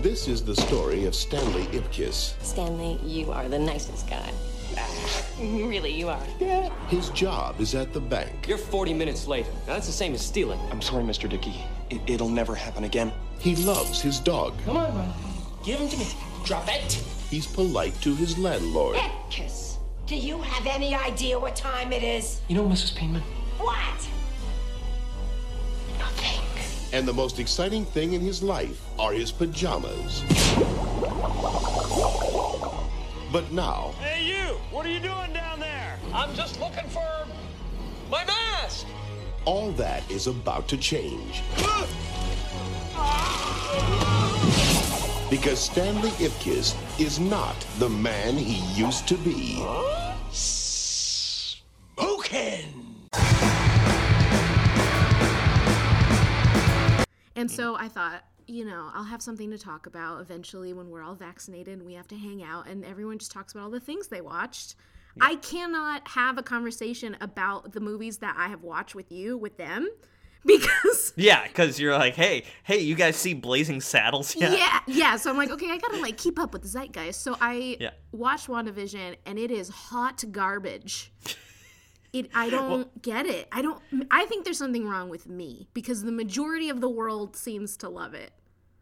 This is the story of Stanley Ipkiss. Stanley, you are the nicest guy. really, you are. Yeah. His job is at the bank. You're 40 minutes late. Now, that's the same as stealing. I'm sorry, Mr. Dickey. It, it'll never happen again. He loves his dog. Come on, man. Give him to me. Drop it. He's polite to his landlord. Ipkiss, do you have any idea what time it is? You know, Mrs. Peenman. What? And the most exciting thing in his life are his pajamas. But now, Hey, you! What are you doing down there? I'm just looking for my mask. all that is about to change. Because Stanley Ipkiss is not the man he used to be. And mm. so I thought, you know, I'll have something to talk about eventually when we're all vaccinated and we have to hang out and everyone just talks about all the things they watched. I cannot have a conversation about the movies that I have watched with you with them because Yeah, because you're like, hey, hey, you guys see Blazing Saddles yet? yeah, yeah. So I'm like, okay, I gotta like keep up with the zeitgeist. So I Yeah. watched WandaVision and it is hot garbage. It, I don't get it. I don't. I think there's something wrong with me because the majority of the world seems to love it.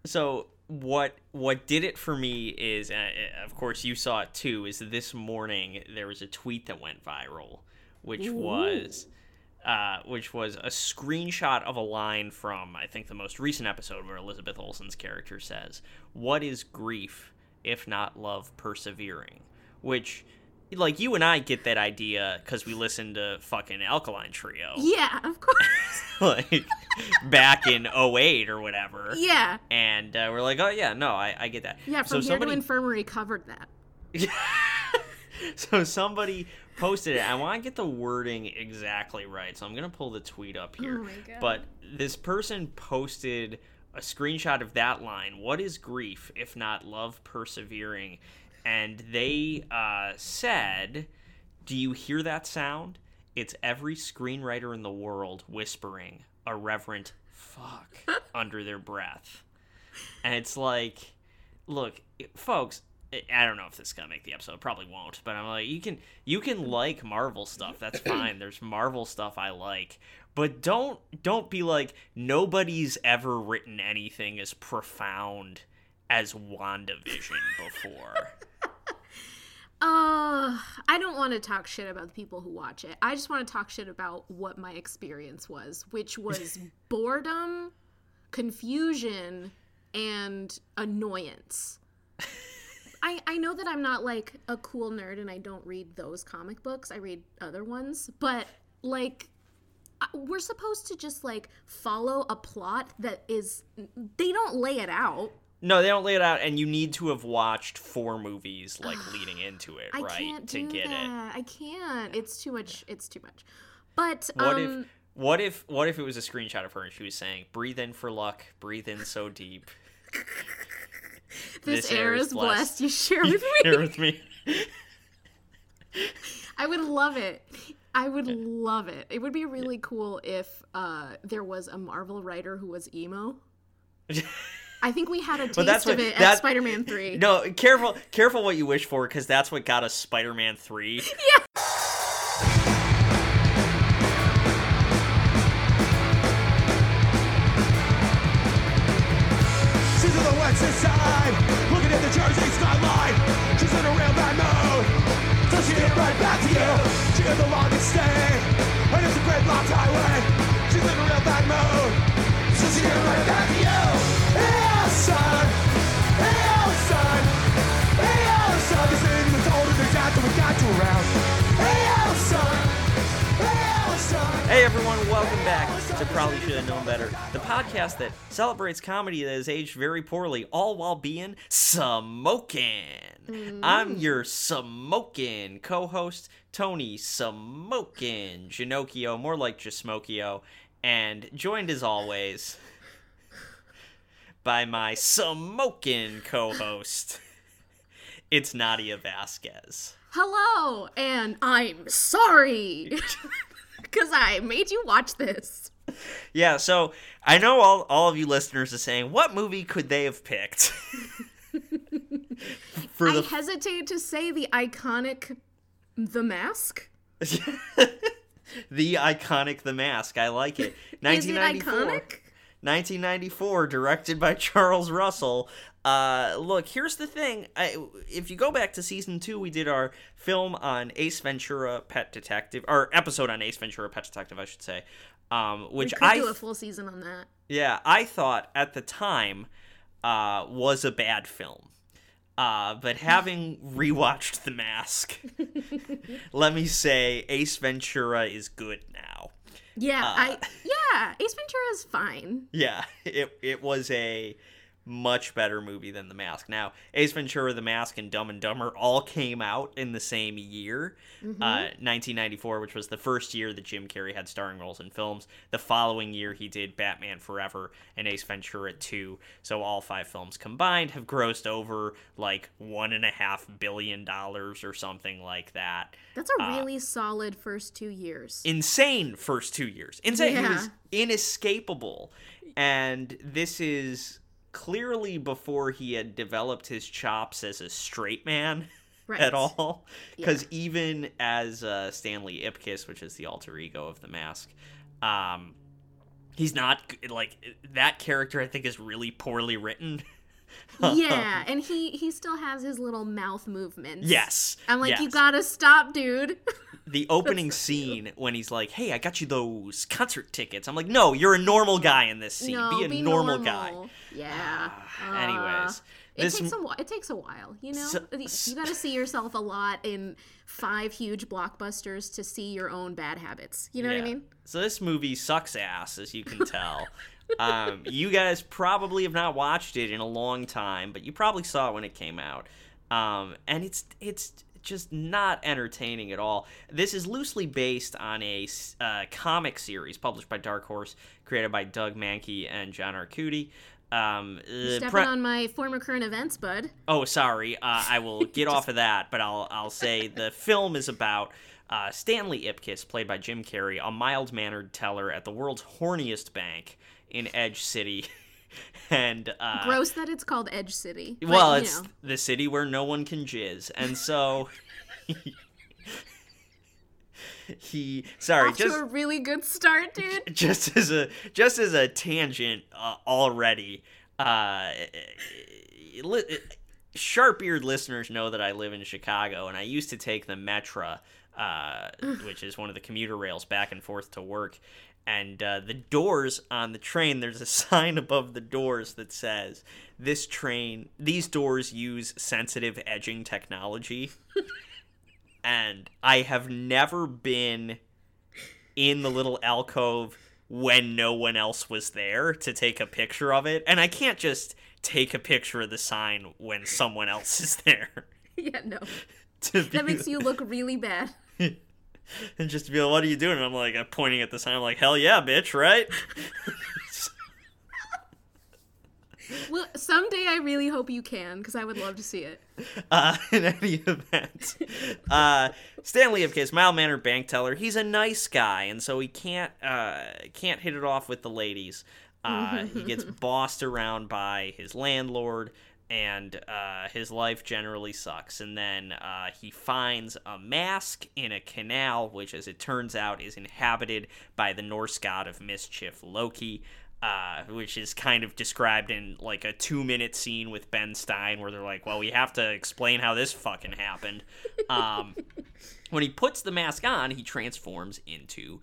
So what what did it for me is, uh, of course, you saw it too. Is this morning there was a tweet that went viral, which was. Uh, which was a screenshot of a line from I think the most recent episode where Elizabeth Olsen's character says, "What is grief if not love persevering?" Which, like you and I get that idea because we listened to fucking Alkaline Trio, Yeah, of course. like back in 08 or whatever. yeah, And uh, we're like, oh yeah, no, I, I get that. yeah. so From here somebody, to infirmary covered that. so somebody posted it. I want to get the wording exactly right, so I'm gonna pull the tweet up here. Oh my God. But this person posted a screenshot of that line. What is grief if not love persevering? And they uh, said, "Do you hear that sound? It's every screenwriter in the world whispering a reverent fuck under their breath." And it's like, look, folks, I- don't know if this is gonna make the episode. Probably won't. But I'm like, you can you can like Marvel stuff. That's fine. There's Marvel stuff I like, but don't don't be like nobody's ever written anything as profound as WandaVision before. Uh, I don't want to talk shit about the people who watch it. I just want to talk shit about what my experience was, which was boredom, confusion, and annoyance. I, I know that I'm not like a cool nerd and I don't read those comic books. I read other ones, but like we're supposed to just like follow a plot that is they don't lay it out. No, they don't lay it out, and you need to have watched four movies like leading into it, I right, can't to do get it. that. I can't. It's too much. It's too much. But What um, if what if what if it was a screenshot of her and she was saying, "Breathe in for luck, breathe in so deep." this, this air air is is blessed. blessed. You share with me. Share with me. I would love it. I would love it. It would be really cool if uh, there was a Marvel writer who was emo. I think we had a taste that's of what- it at Spider-Man Three. No, careful, careful what you wish for, because that's what got us Spider-Man three. She's on the west side, looking at the Jersey skyline. She's in a real bad mood, so she hit right back to you. She had the longest stay, and it's a gridlocked highway. She's in a real bad mood, so she hit right back to you. Hey everyone, welcome back to Probably Should Have Known Better, the podcast that celebrates comedy that has aged very poorly, all while being smoking. Mm-hmm. I'm your smoking co-host, Tony Smokin Ginocchio, more like Jasmokio, and joined as always by my smoking co-host. It's Nadia Vasquez. Hello, and I'm sorry because I made you watch this. yeah, so I know all, all of you listeners are saying, what movie could they have picked? For I the hesitate to say the iconic The Mask. the iconic The Mask. I like it 1994. iconic? 1994, directed by Charles Russell. Uh, look, here's the thing. I, if you go back to season two, we did our film on Ace Ventura: Pet Detective, or episode on Ace Ventura: Pet Detective, I should say. Um, We which could I do a full season on that. yeah, I thought at the time uh, was a bad film. Uh, but having rewatched The Mask, let me say Ace Ventura is good now. Yeah, Uh. I yeah, Ace Ventura is fine. Yeah, it it was a much better movie than The Mask. Now, Ace Ventura, The Mask, and Dumb and Dumber all came out in the same year, uh, 1994, which was the first year that Jim Carrey had starring roles in films. The following year, he did Batman Forever and Ace Ventura 2. So all five films combined have grossed over like one and a half billion dollars or something like that. That's a really solid first two years. insane first two years. Insane. Yeah. was inescapable. And this is clearly before he had developed his chops as a straight man Right. at all. Because even as uh, Stanley Ipkiss, which is the alter ego of the mask, um, he's not like that character. I think is really poorly written. yeah, and he he still has his little mouth movements. Yes, I'm like, you gotta stop, dude. the opening scene when he's like, "Hey, I got you those concert tickets." I'm like, "No, you're a normal guy in this scene. no, be a normal, guy." Yeah. Anyways, Uh, it this takes a while. It takes a while, you know. So- you got to see yourself a lot in five huge blockbusters to see your own bad habits. You know what I mean? So this movie sucks ass, as you can tell. um, you guys probably have not watched it in a long time, but you probably saw it when it came out. Um, and it's it's just not entertaining at all. This is loosely based on a uh, comic series published by Dark Horse, created by Doug Mahnke and John Arcudi. Um, uh, Stepping pre- on my former current events, bud. Oh, sorry. Uh, I will get off of that, but I'll I'll say the film is about uh, Stanley Ipkiss, played by Jim Carrey, a mild mannered teller at the world's horniest bank in Edge City, and uh, Gross that it's called Edge City. but, well, it's know. the city where no one can jizz, and so. he sorry off just to a really good start, dude. just as a just as a tangent uh, already uh li- sharp-eared listeners know that i live in chicago and i used to take the metra uh, which is one of the commuter rails back and forth to work and uh, the doors on the train there's a sign above the doors that says this train these doors use sensitive edging technology and i have never been in the little alcove when no one else was there to take a picture of it. And I can't just take a picture of the sign when someone else is there. yeah, no. That makes you look really bad. and just to be like, what are you doing? And I'm like, I'm pointing at the sign. I'm like, hell yeah, bitch, right? Well, someday I really hope you can, because I would love to see it. uh, in any event, uh, Stanley Ipkiss, mild mannered bank teller. He's a nice guy, and so he can't uh, can't hit it off with the ladies. Uh, he gets bossed around by his landlord, and uh, his life generally sucks. And then uh, he finds a mask in a canal, which, as it turns out, is inhabited by the Norse god of mischief, Loki uh, which is kind of described in like a two minute scene with Ben Stein where they're like, well, we have to explain how this fucking happened. Um, when he puts the mask on, he transforms into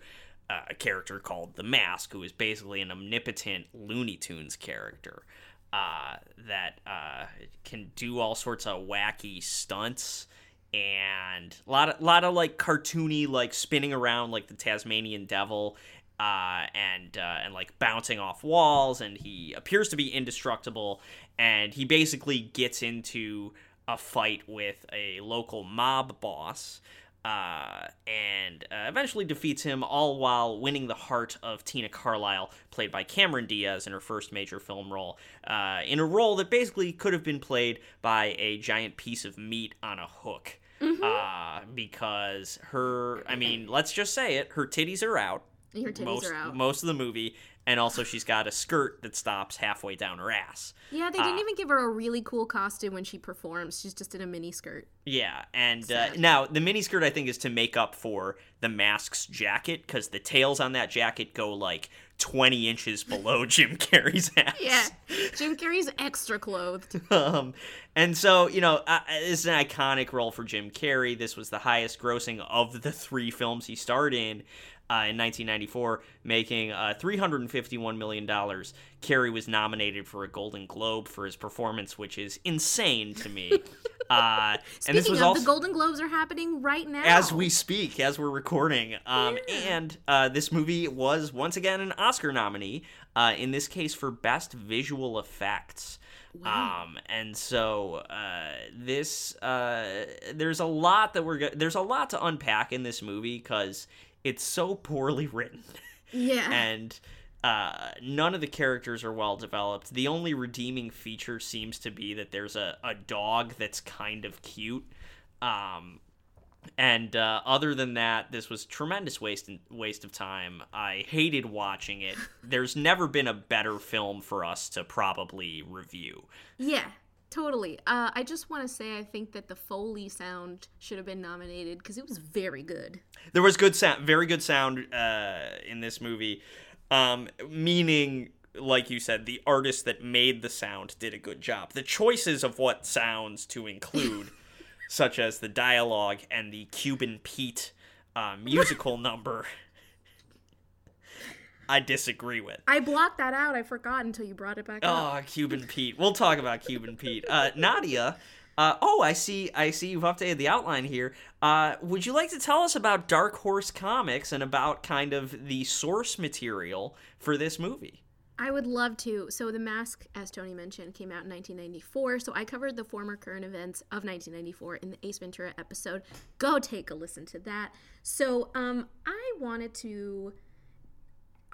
uh, a character called the Mask, who is basically an omnipotent Looney Tunes character. Uh, that uh, can do all sorts of wacky stunts and a lot of lot of like cartoony like spinning around like the Tasmanian devil uh, and uh, and like bouncing off walls and he appears to be indestructible and he basically gets into a fight with a local mob boss uh, and uh, eventually defeats him, all while winning the heart of Tina Carlisle, played by Cameron Diaz in her first major film role, uh, in a role that basically could have been played by a giant piece of meat on a hook. Uh, because her, I mean, let's just say it, her titties are out. Her titties most are out. most of the movie, and also she's got a skirt that stops halfway down her ass. Yeah, they Uh, didn't even give her a really cool costume when she performs. She's just in a mini skirt. Yeah, and uh, now the mini skirt I think is to make up for the mask's jacket because the tails on that jacket go like twenty inches below Jim Carrey's ass. Yeah, Jim Carrey's extra clothed. um, and so you know, uh, it's an iconic role for Jim Carrey. This was the highest grossing of the three films he starred in. Uh, in 1994, making uh, 351 million dollars. Carrey was nominated for a Golden Globe for his performance, which is insane to me. uh, and Speaking this was of, also the Golden Globes are happening right now. as we speak, as we're recording. Um, And uh, this movie was once again an Oscar nominee, uh, in this case for Best Visual Effects. Um, and so uh, this uh, there's a lot that we're go- there's a lot to unpack in this movie because it's so poorly written yeah. and uh, none of the characters are well developed. The only redeeming feature seems to be that there's a, a dog that's kind of cute. Um, and uh, other than that, this was tremendous waste waste of time. I hated watching it. There's never been a better film for us to probably review. Yeah, totally. Uh, I just want to say I think that the Foley sound should have been nominated because it was very good. There was good sound, very good sound uh, in this movie. Um, meaning, like you said, the artist that made the sound did a good job. The choices of what sounds to include, such as the dialogue and the Cuban Pete uh, musical number, I disagree with. I blocked that out. I forgot until you brought it back up. Oh, Cuban Pete. We'll talk about Cuban Pete. Uh, Nadia. Uh, oh, I see. I see. You've updated the outline here. Uh, would you like to tell us about Dark Horse Comics and about kind of the source material for this movie? I would love to. So, The Mask, as Tony mentioned, came out in 1994. So, I covered the former current events of 1994 in the Ace Ventura episode. Go take a listen to that. So, um, I wanted to.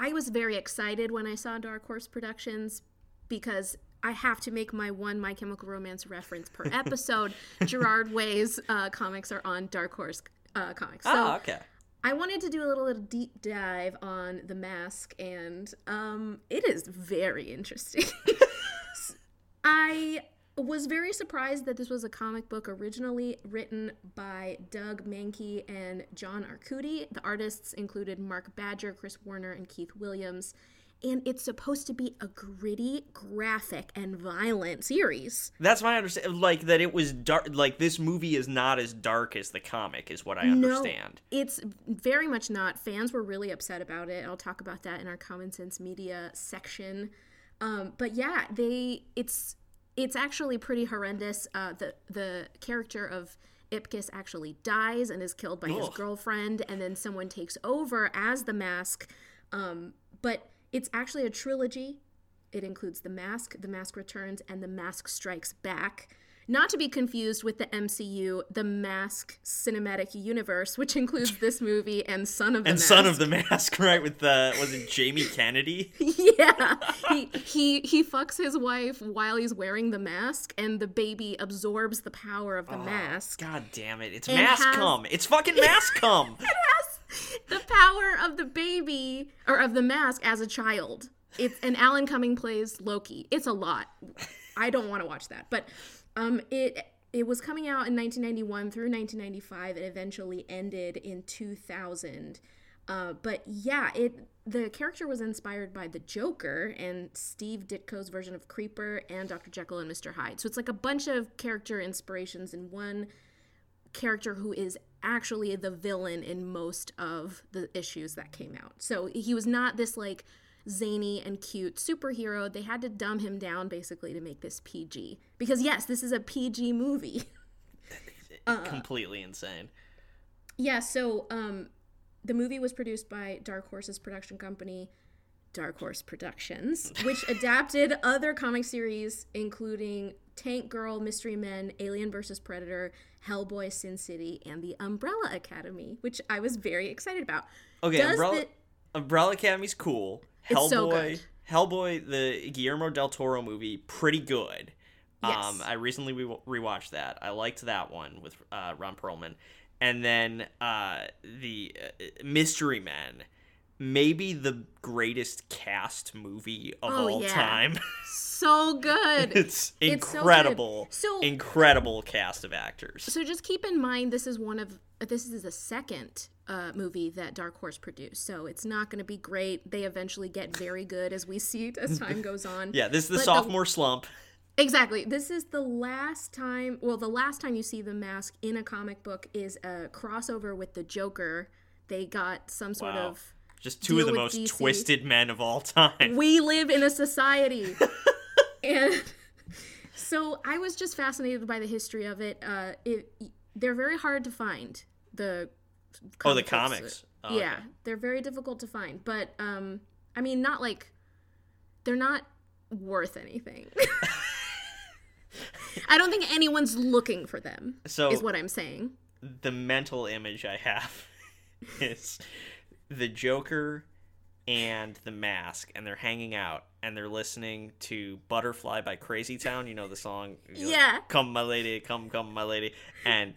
I was very excited when I saw Dark Horse Productions because I have to make my one My Chemical Romance reference per episode. Gerard Way's uh, comics are on Dark Horse uh, Comics. So, oh, okay. I wanted to do a little, little deep dive on the mask, and um, it is very interesting. I was very surprised that this was a comic book originally written by Doug Mahnke and John Arcudi. The artists included Mark Badger, Chris Warner, and Keith Williams. And it's supposed to be a gritty, graphic, and violent series. That's my understanding. Like that, it was dark. Like this movie is not as dark as the comic, is what I understand. No, it's very much not. Fans were really upset about it. I'll talk about that in our Common Sense Media section. Um, but yeah, they it's it's actually pretty horrendous. Uh, the the character of Ipkiss actually dies and is killed by his girlfriend, and then someone takes over as the mask. Um, but it's actually a trilogy. It includes The Mask, The Mask Returns, and The Mask Strikes Back. Not to be confused with the MCU, The Mask Cinematic Universe, which includes this movie and Son of the And Mask. Son of the Mask, right? With the was it Jamie Kennedy? yeah, he, he he fucks his wife while he's wearing the mask, and the baby absorbs the power of the mask. God damn it! It's And mask has- cum. It's fucking mask cum. It has the power of the baby or of the mask as a child. It's and Alan Cumming plays Loki. It's a lot. I don't want to watch that, but um, it it was coming out in 1991 through 1995. It eventually ended in 2000. Uh, but yeah, it the character was inspired by the Joker and Steve Ditko's version of Creeper and Dr. Jekyll and Mr. Hyde. So it's like a bunch of character inspirations in one character who is actually the villain in most of the issues that came out. So he was not this like zany and cute superhero. They had to dumb him down basically to make this PG. Because yes, this is a PG movie. Completely insane. yeah, so um the movie was produced by Dark Horse's production company, Dark Horse Productions, which adapted other comic series including Tank Girl, Mystery Men, Alien vs. Predator, Hellboy, Sin City, and The Umbrella Academy, which I was very excited about. Okay, Does Umbrella, the- Umbrella Academy's cool. It's Hellboy, so good. Hellboy, the Guillermo del Toro movie, pretty good. Um, Yes. I recently re- rewatched that. I liked that one with uh, Ron Perlman, and then uh, the uh, Mystery Men. Maybe the greatest cast movie of Oh, all yeah. time. So good. it's It's so good. incredible. So- incredible cast of actors. So just keep in mind, this is one of this is the second uh, movie that Dark Horse produced. So it's not going to be great. They eventually get very good as we see as time goes on. Yeah, this is the But sophomore slump. Exactly. This is the last time. Well, the last time you see the mask in a comic book is a crossover with the Joker. They got some sort Wow. of. Just two of the most DC. twisted men of all time. We live in a society, and so I was just fascinated by the history of it. Uh, it they're very hard to find. The Oh, the comics. Oh, yeah, okay. they're very difficult to find. But um, I mean, not like they're not worth anything. I don't think anyone's looking for them. So- is what I'm saying. the mental image I have is the Joker and the mask, and they're hanging out and they're listening to Butterfly by Crazy Town. You know the song? You're like, Yeah. come, my lady, come, come, my lady. And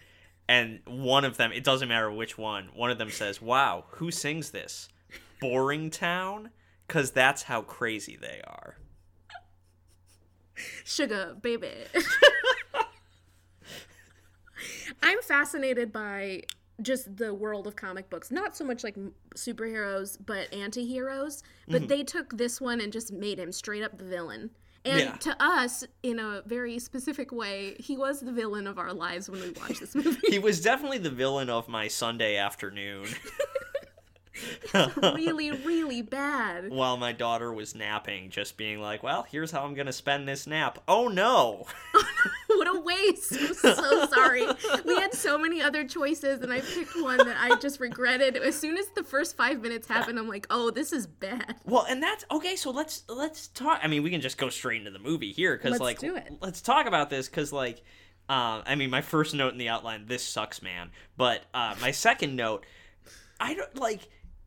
and one of them, it doesn't matter which one, one of them says, Wow, who sings this? Boring Town? Because that's how crazy they are. Sugar, baby. I'm fascinated by just the world of comic books. Not so much like superheroes, but anti-heroes. But mm-hmm. they took this one and just made him straight up the villain. And Yeah. to us, in a very specific way, he was the villain of our lives when we watched this movie. He was definitely the villain of my Sunday afternoon. really, really bad. while my daughter was napping, just being like, "Well, here's how I'm gonna spend this nap." Oh no! What a waste. I'm so sorry. We had so many other choices, and I picked one that I just regretted. As soon as the first five minutes happened, I'm like, oh, this is bad. Well, and that's okay. So let's let's talk. I mean, we can just go straight into the movie here because Let's like do it. let's talk about this because like, uh, I mean, my first note in the outline: this sucks, man. But uh, my second note, I don't like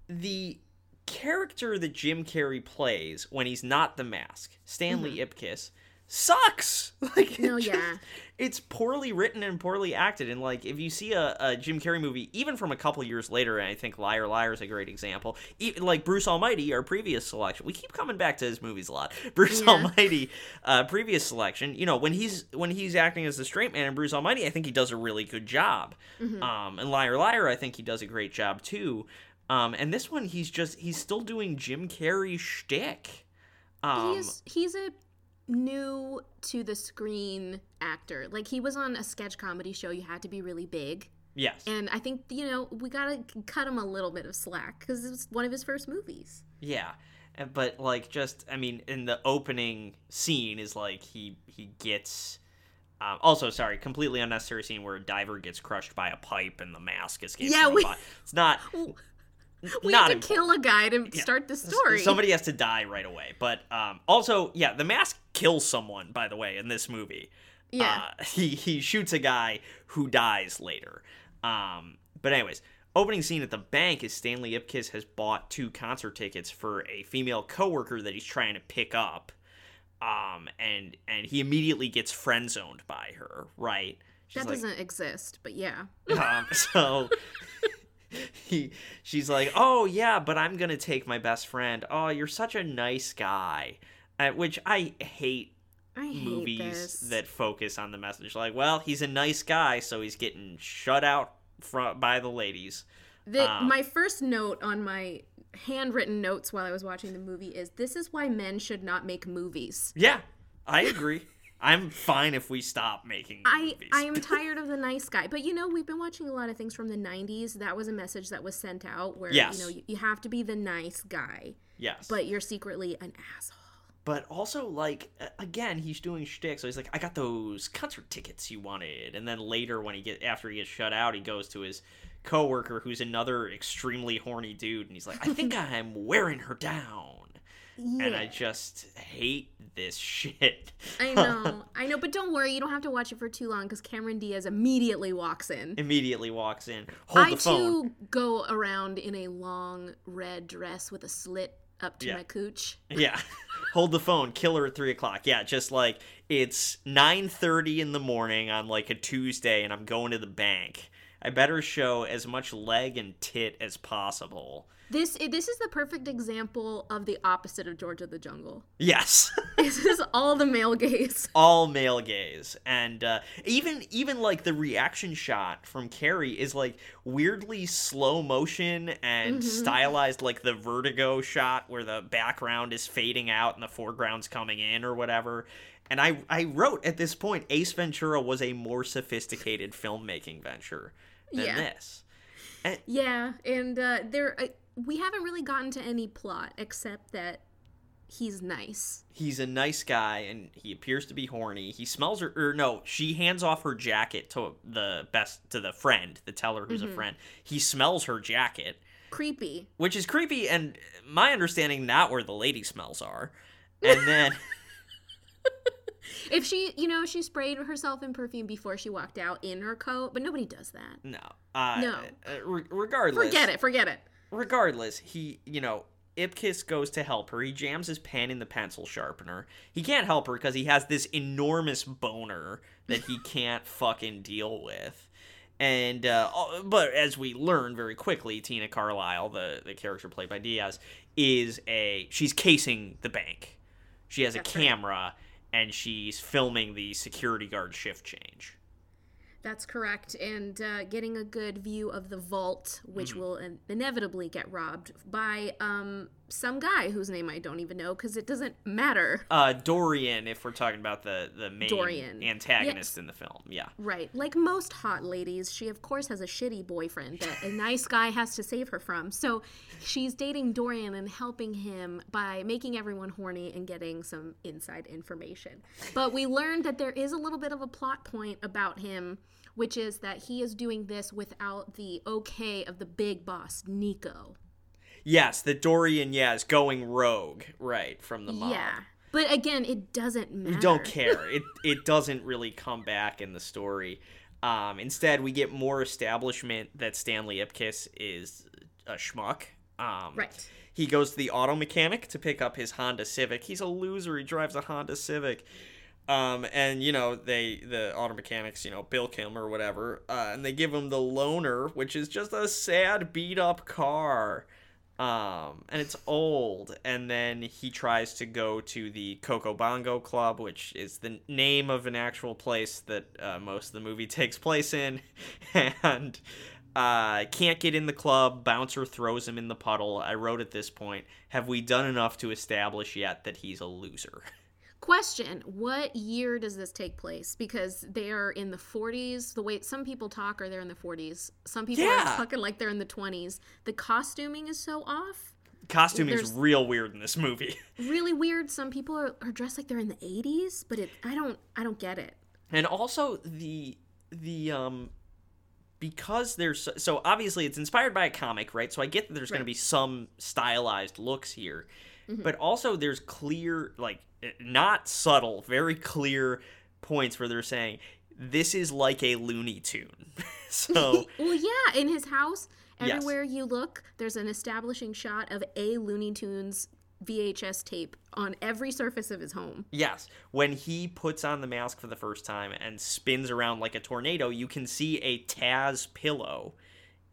the character that Jim Carrey plays when he's not the mask, Stanley Ipkiss. Sucks. Like it Mm-hmm. No, just- yeah. it's poorly written and poorly acted. And like, if you see a, a Jim Carrey movie, even from a couple years later, and I think Liar Liar is a great example. E- like Bruce Almighty, our previous selection, we keep coming back to his movies a lot. Bruce Yeah. Almighty, uh, previous selection, you know, when he's when he's acting as the straight man in Bruce Almighty, I think he does a really good job. Mm-hmm. Um, and Liar Liar, I think he does a great job too. Um, and this one, he's just he's still doing Jim Carrey shtick. Um, he's he's a new to the screen actor. Like he was on a sketch comedy show. You had to be really big, yes. and I think you know we gotta cut him a little bit of slack because it was one of his first movies. Yeah, uh, but like just I mean, in the opening scene is like he he gets. Um, also, sorry, completely unnecessary scene where a diver gets crushed by a pipe and the mask escapes. Yeah, we-. It's not. We not had to kill a guy to start the story. Somebody has to die right away. But um, also, yeah, the mask kills someone. By the way, in this movie, Yeah. uh, he he shoots a guy who dies later. Um, but anyways, opening scene at the bank is Stanley Ipkiss has bought two concert tickets for a female coworker that he's trying to pick up. Um, and and he immediately gets friend zoned by her. Right? She's that like, doesn't exist, but yeah. um, so he she's like, "Oh yeah, but I'm gonna take my best friend. Oh, you're such a nice guy," uh, which I hate I hate movies this. that focus on the message. Like, well, he's a nice guy, so he's getting shut out from by the ladies. The, Um, my first note on my handwritten notes while I was watching the movie is this is why men should not make movies. Yeah, I agree. I'm fine if we stop making I movies. I am tired of the nice guy. But you know, we've been watching a lot of things from the 90s. That was a message that was sent out where Yes. you know, you, you have to be the nice guy, yes, but you're secretly an asshole. but also like again he's doing shtick so he's like i got those concert tickets you wanted and then later when he get after he gets shut out he goes to his coworker who's another extremely horny dude and he's like i think i'm wearing her down and i just hate this shit I know. I know, but don't worry, you don't have to watch it for too long cuz Cameron Diaz immediately walks in. immediately walks in hold I the phone too go around in a long red dress with a slit up to Yeah. my cooch. Yeah. Hold the phone. Kill her at three o'clock. Yeah, just like it's nine thirty in the morning on like a Tuesday, and I'm going to the bank. I better show as much leg and tit as possible. This this is the perfect example of the opposite of George of the Jungle. Yes. This is all the male gaze. all male gaze and uh, even even like the reaction shot from carrey is like weirdly slow motion and stylized like the vertigo shot where the background is fading out and the foreground's coming in or whatever and i i wrote at this point ace ventura was a more sophisticated filmmaking venture than Yeah. this Yeah, and uh, there uh, we haven't really gotten to any plot except that he's nice. he's a nice guy and he appears to be horny. He smells her or no, she hands off her jacket to the best to the friend, the teller who's a friend. He smells her jacket, Creepy. which is creepy and my understanding not where the lady smells are. And then If she, you know, she sprayed herself in perfume before she walked out in her coat, but nobody does that. no. Uh, No. uh, re- regardless. Forget it. Forget it. Regardless, he, you know, Ipkiss goes to help her. He jams his pen in the pencil sharpener. He can't help her because he has this enormous boner that he can't fucking deal with. And uh, but as we learn very quickly, Tina Carlisle, the the character played by Diaz, is a she's casing the bank. She has a camera and she's filming the security guard shift change. That's correct. And uh, getting a good view of the vault, which Mm-hmm. will in- inevitably get robbed by um, some guy whose name I don't even know because it doesn't matter. Uh, Dorian, if we're talking about the the main Dorian. antagonist Yes. in the film, yeah. Right. Like most hot ladies, she of course has a shitty boyfriend that a nice guy has to save her from. So she's dating Dorian and helping him by making everyone horny and getting some inside information. But we learned that there is a little bit of a plot point about him, which is that he is doing this without the okay of the big boss, Nico. Yes, the Dorian, yeah, is going rogue, right, from the mob. Yeah. But again, it doesn't matter. We don't care. It it doesn't really come back in the story. Um, instead, we get more establishment that Stanley Ipkiss is a schmuck. Um, Right. He goes to the auto mechanic to pick up his Honda Civic. He's a loser. He drives a Honda Civic. Um, and you know they the auto mechanics you know bilk him or whatever, uh, and they give him the loaner, which is just a sad beat up car um, and it's old. And then he tries to go to the Coco Bongo Club, which is the name of an actual place that uh, most of the movie takes place in, and uh, can't get in the club. Bouncer throws him in the puddle. I wrote at this point: Have we done enough to establish yet that he's a loser? Question: What year does this take place? Because they are in the 40s. The way some people talk are they're in the 40s. Some people Yeah. are talking like they're in the 20s. The costuming is so off. Costuming is real weird in this movie. Really weird. Some people are, are dressed like they're in the 80s, but it I don't I don't get it. and also the the um because there's so, so obviously it's inspired by a comic right so i get that there's going to be some stylized looks here but also there's clear like not subtle very clear points where they're saying this is like a looney tune so Well, yeah, in his house, Yes. everywhere you look, there's an establishing shot of a Looney Tunes VHS tape on every surface of his home. Yes, when he puts on the mask for the first time and spins around like a tornado, you can see a Taz pillow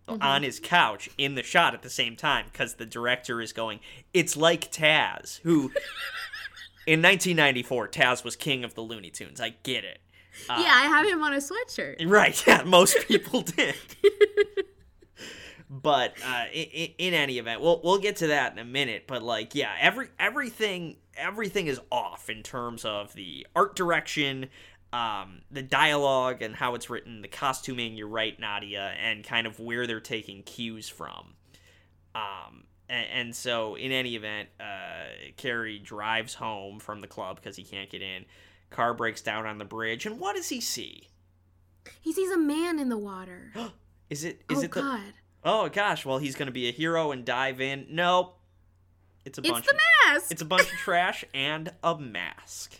mm-hmm. on his couch in the shot at the same time because the director is going, It's like Taz, who in 1994, Taz was king of the Looney Tunes. I get it. yeah, I have him on a sweatshirt. Right, yeah, most people did. but uh, in, in any event, we'll we'll get to that in a minute. But like, yeah, every everything everything is off in terms of the art direction, um, the dialogue, and how it's written, the costuming. You're right, Nadia, and kind of where they're taking cues from. Um, and, and so, in any event, uh, Carrey drives home from the club because he can't get in. Car breaks down on the bridge, and what does he see? He sees a man in the water. Is it? Is oh it the? God! Oh gosh! Well, he's gonna be a hero and dive in. Nope. It's a It's bunch. the of, mask. It's a bunch of trash and a mask.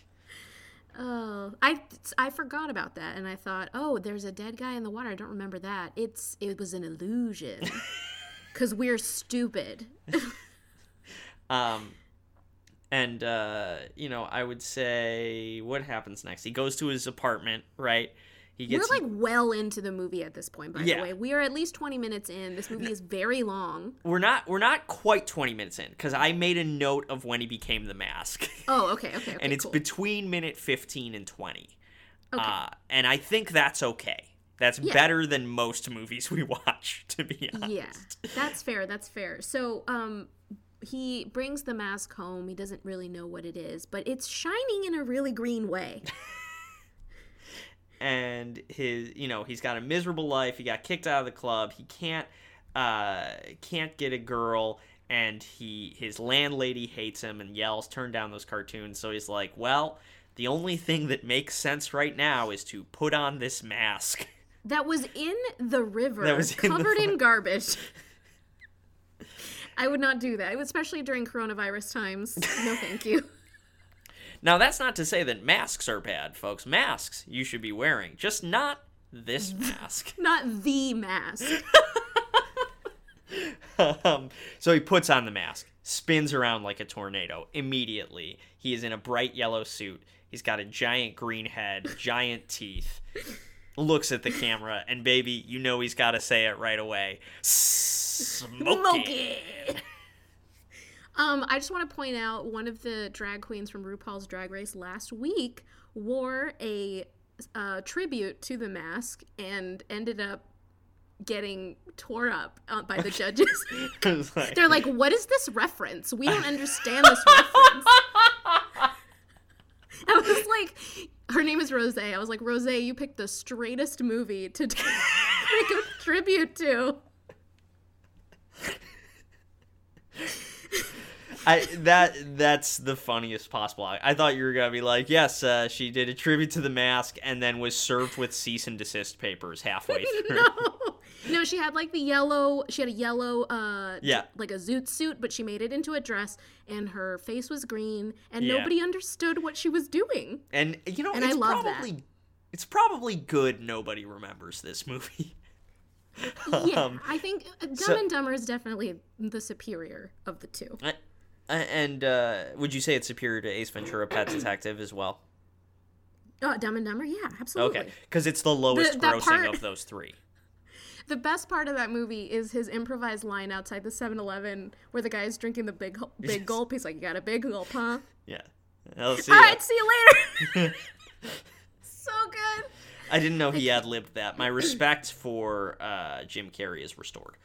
Oh, I I forgot about that, and I thought, oh, there's a dead guy in the water. I don't remember that. It's it was an illusion, because we're stupid. Um, and uh, you know, I would say what happens next? He goes to his apartment, right? He gets We're like well into the movie at this point, by Yeah. the way. We are at least 20 minutes in. This movie is very long. we're not we're not quite 20 minutes in because I made a note of when he became the mask. Oh, okay, okay, okay. and it's cool. between minute 15 and 20. Okay. Uh, and I think that's okay. That's Yeah. better than most movies we watch, to be honest. Yeah, that's fair. That's fair. So, um, he brings the mask home. He doesn't really know what it is, but it's shining in a really green way. and his you know he's got a miserable life he got kicked out of the club he can't uh can't get a girl and he his landlady hates him and yells turn down those cartoons so he's like well the only thing that makes sense right now is to put on this mask That was in the river, That was in the covered in garbage. I would not do that, especially during coronavirus times. No, thank you. now that's not to say that masks are bad folks masks you should be wearing just not this mask Not the mask. um, so he puts on the mask, spins around like a tornado. Immediately, he is in a bright yellow suit. He's got a giant green head, giant teeth. Looks at the camera, and baby, you know he's got to say it right away. Smoking. Um, I just want to point out one of the drag queens from RuPaul's Drag Race last week wore a uh, tribute to the mask and ended up getting tore up uh, by the judges. Like- They're like, "What is this reference? We don't understand this reference." I was like, "Her name is Rose." I was like, "Rose, you picked the straightest movie to make a tribute to." I that that's the funniest possible. I, I thought you were gonna be like, yes, uh, she did a tribute to the mask, and then was served with cease and desist papers halfway through. no, no, she had like the yellow. She had a yellow, uh, Yeah. like a zoot suit, but she made it into a dress, and her face was green, and Yeah. nobody understood what she was doing. And you know, And I it's love that. probably it's probably good nobody remembers this movie. Yeah, Um, I think uh, Dumb so- and Dumber is definitely the superior of the two. I- And uh, would you say it's superior to Ace Ventura: Pet Detective as well? Oh, Dumb and Dumber, yeah, absolutely. Okay, because it's the lowest that grossing part- of those three. The best part of that movie is his improvised line outside the 7-Eleven where the guy's drinking the big big gulp. He's like, "You got a big gulp, huh?" Yeah. I'll see All ya. right, see you later. so good. I didn't know he ad libbed that. My respect for uh, Jim Carrey is restored.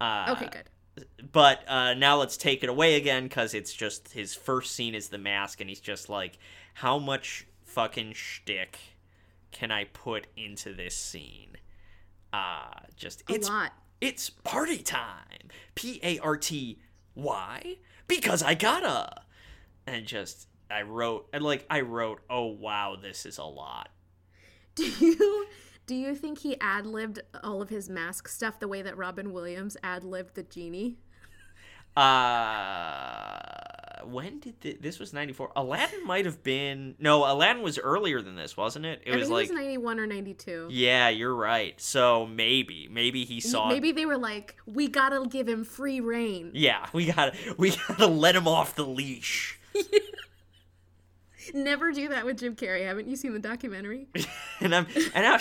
Uh, Okay, good. But uh, now let's take it away again because it's just his first scene is the mask, and he's just like, how much fucking shtick can I put into this scene? Uh, just A it's lot. it's party time. P A R T Y because I gotta. And just I wrote and like I wrote, oh wow, this is a lot. Do you do you think he ad libbed all of his mask stuff the way that Robin Williams ad libbed the genie? Uh, when did thi- this was ninety four? Aladdin might have been no. Aladdin was earlier than this, wasn't it? It I was like it was ninety one or ninety two. yeah, you're right. So maybe maybe he saw. Maybe they were like, we gotta give him free reign. Yeah, we gotta we gotta let him off the leash. Never do that with Jim Carrey. Haven't you seen the documentary? and I'm and I'm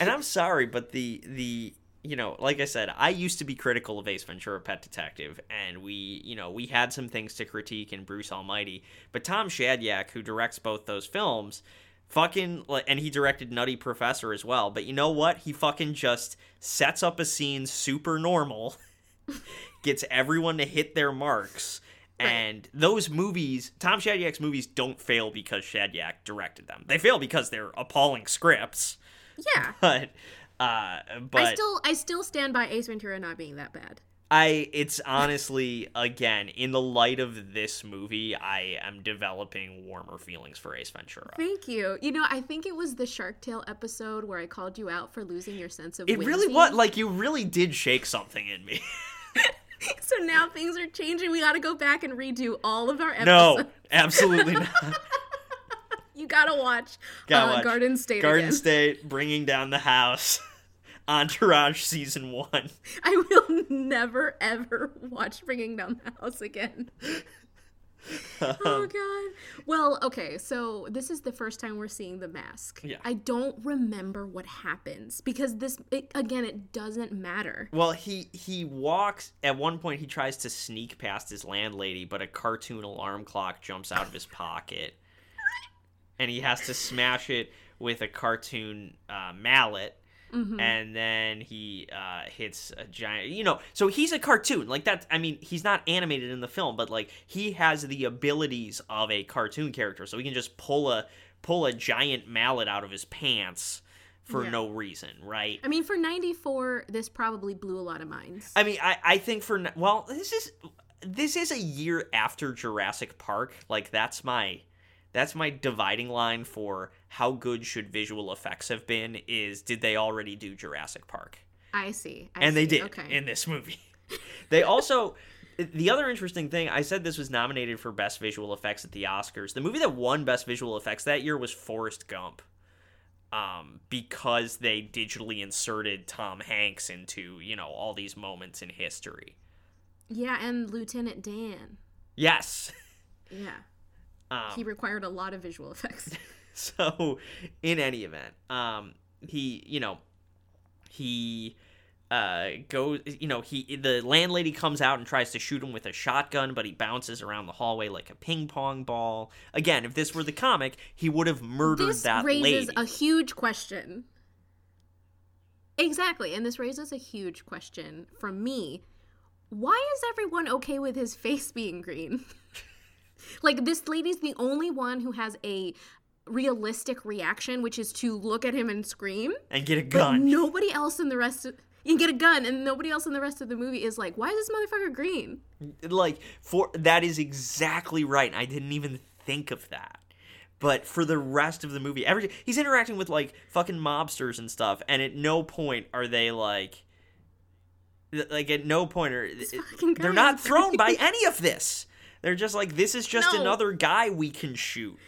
and I'm sorry, but the the you know, like I said, I used to be critical of Ace Ventura: Pet Detective, and we you know we had some things to critique in Bruce Almighty, but Tom Shadyac, who directs both those films. Fucking, and he directed Nutty Professor as well. But you know what? He fucking just sets up a scene super normal, gets everyone to hit their marks, and those movies, Tom Shadyac's movies, don't fail because Shadyac directed them. They fail because they're appalling scripts. Yeah. But, uh, but I still I still stand by Ace Ventura not being that bad. I, it's honestly, again, in the light of this movie, I am developing warmer feelings for Ace Ventura. Thank you. You know, I think it was the Shark Tale episode where I called you out for losing your sense of It really whimsy. was like you really did shake something in me. So now things are changing. We got to go back and redo all of our episodes. no, absolutely not. You gotta watch, Gotta uh, watch Garden State Garden again. State, bringing down the house. Entourage season one. I will never ever watch Bringing Down the House again. oh god. Well, okay, so this is the first time we're seeing the mask. Yeah. I don't remember what happens because this it, again it doesn't matter. Well, he he walks at one point he tries to sneak past his landlady, but a cartoon alarm clock jumps out of his pocket. And he has to smash it with a cartoon uh, mallet. And then he uh, hits a giant, you know. So he's a cartoon, like that. I mean, he's not animated in the film, but like he has the abilities of a cartoon character. So he can just pull a pull a giant mallet out of his pants for Yeah. no reason, right? I mean, for 94, this probably blew a lot of minds. I mean, I, I think for well, this is this is a year after Jurassic Park. Like that's my that's my dividing line for how good should visual effects have been. Is did they already do Jurassic Park? I see. I and they did Okay. in this movie. they also the other interesting thing I said this was nominated for best visual effects at the Oscars. The movie that won best visual effects that year was Forrest Gump. Um, because they digitally inserted Tom Hanks into, you know, all these moments in history. yeah, and Lieutenant Dan. Yes. Yeah. Um, he required a lot of visual effects. so in any event um he you know he uh goes you know he the landlady comes out and tries to shoot him with a shotgun but he bounces around the hallway like a ping pong ball again if this were the comic he would have murdered that. this that raises lady a huge question. Exactly, and this raises a huge question from me. Why is everyone okay with his face being green? like this lady's the only one who has a realistic reaction, which is to look at him and scream. and get a But gun nobody else in the rest of you get a gun, and nobody else in the rest of the movie is like, "Why is this motherfucker green?" like for that is exactly right i didn't even think of that but for the rest of the movie every he's interacting with like fucking mobsters and stuff and at no point are they like like at no point are they're not thrown by any of this they're just like this is just No. another guy we can shoot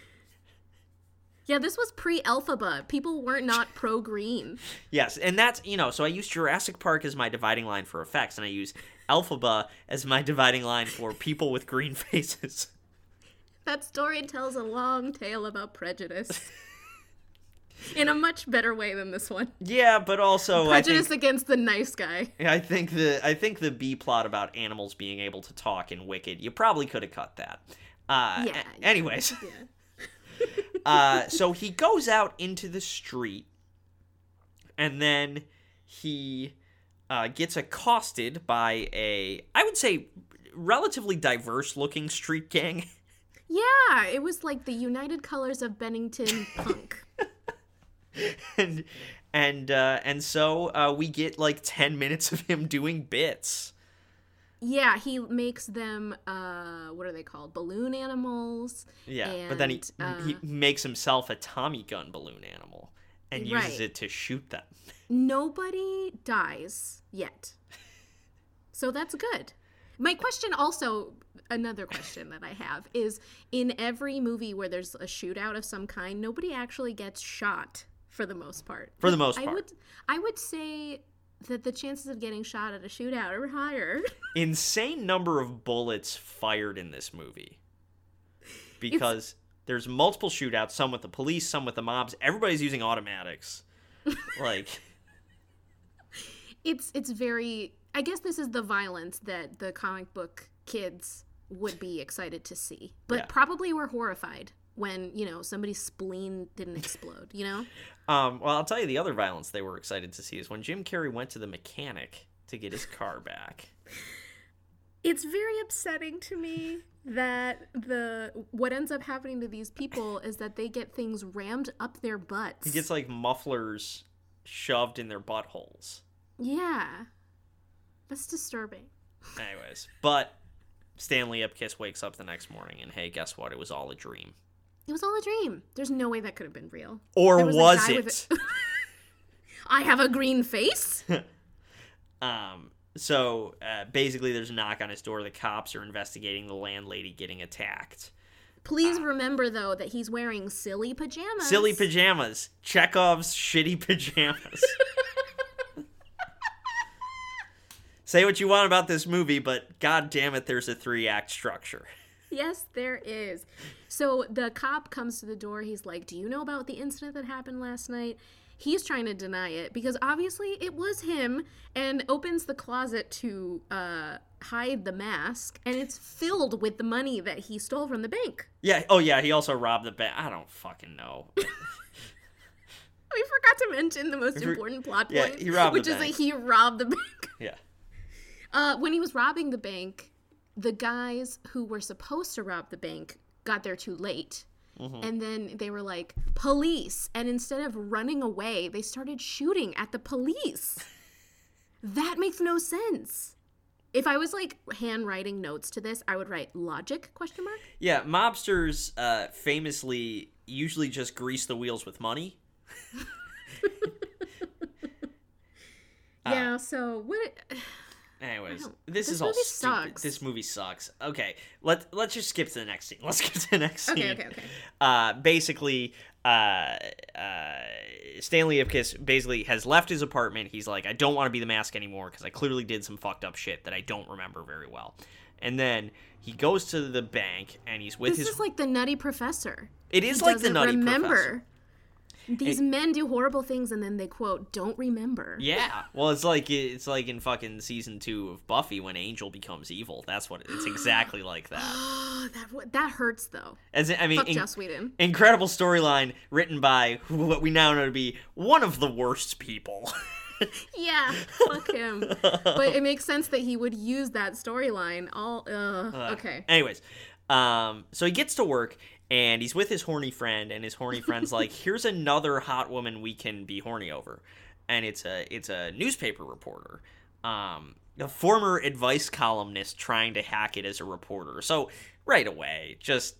Yeah, this was pre-Elphaba. People weren't not pro green. Yes, and that's you know, so I use Jurassic Park as my dividing line for effects, and I use Elphaba as my dividing line for people with green faces. That story tells a long tale about prejudice. In a much better way than this one. Yeah, but also I Prejudice think, against the nice guy. I think the I think the B plot about animals being able to talk in Wicked, you probably could have cut that. Uh, Yeah. a- anyways, Yeah. Uh, so he goes out into the street, and then he uh, gets accosted by a, I would say, relatively diverse-looking street gang. Yeah, it was like the United Colors of Benetton punk. and and uh, and so uh, we get like ten minutes of him doing bits. Yeah, he makes them uh what are they called? Balloon animals. Yeah, but then he and, he uh, makes himself a Tommy gun balloon animal and uses Right. it to shoot them. nobody dies yet. So that's good. My question also another question that I have is in every movie where there's a shootout of some kind, nobody actually gets shot for the most part. For the most I part. would I would say that the chances of getting shot at a shootout are higher. Insane number of bullets fired in this movie because there's multiple shootouts. Some with the police, some with the mobs. Everybody's using automatics. like it's it's very I guess this is the violence that the comic book kids would be excited to see. But Yeah. probably were horrified when, you know, somebody's spleen didn't explode, you know? Um, well, I'll tell you the other violence they were excited to see is when Jim Carrey went to the mechanic to get his car back. It's very upsetting to me that the what ends up happening to these people is that they get things rammed up their butts. He gets like mufflers shoved in their buttholes. Yeah. That's disturbing. Anyways, but Stanley Ipkiss wakes up the next morning and hey, guess what? It was all a dream. It was all a dream. There's no way that could have been real. Or was guy it? a- I have a green face? Um, so uh, basically, there's a knock on his door. The cops are investigating the landlady getting attacked. Please remember though that he's wearing silly pajamas. Silly pajamas. Chekhov's shitty pajamas. Say what you want about this movie, but god damn it, there's a three act structure. Yes, there is. So the cop comes to the door. He's like, Do you know about the incident that happened last night? He's trying to deny it because obviously it was him and opens the closet to uh, hide the mask, and it's filled with the money that he stole from the bank. Yeah. Oh, yeah. He also robbed the bank. I don't fucking know. We forgot to mention the most important plot yeah, point, he robbed the which is bank. that he robbed the bank. yeah. Uh, when he was robbing the bank, the guys who were supposed to rob the bank got there too late. Mm-hmm. And then they were like, police. And instead of running away, they started shooting at the police. that makes no sense. If I was like handwriting notes to this, I would write logic question mark. Yeah. Mobsters uh, famously usually just grease the wheels with money. yeah, so what Anyways, this, this is all stupid. sucks. This movie sucks. Okay, let let's just skip to the next scene. Let's skip to the next scene. Okay, okay, okay. Uh, basically, uh, uh, Stanley Ipkiss basically has left his apartment. He's like, I don't want to be the mask anymore because I clearly did some fucked up shit that I don't remember very well. And then he goes to the bank and he's with This his. is like the nutty professor. it is He like the nutty remember. professor. These men do horrible things and then they quote, don't remember. Yeah, well, it's like it's like in fucking season two of Buffy when Angel becomes evil. That's what it's exactly like that. Oh, that that hurts though. As in, I mean, Fuck in- Joss Whedon. incredible storyline written by what we now know to be one of the worst people. Yeah, fuck him. but it makes sense that he would use that storyline. All uh, okay. Anyways, um, so he gets to work and he's with his horny friend, and his horny friend's like, "Here's another hot woman we can be horny over," and it's a it's a newspaper reporter, um, a former advice columnist trying to hack it as a reporter. So right away, just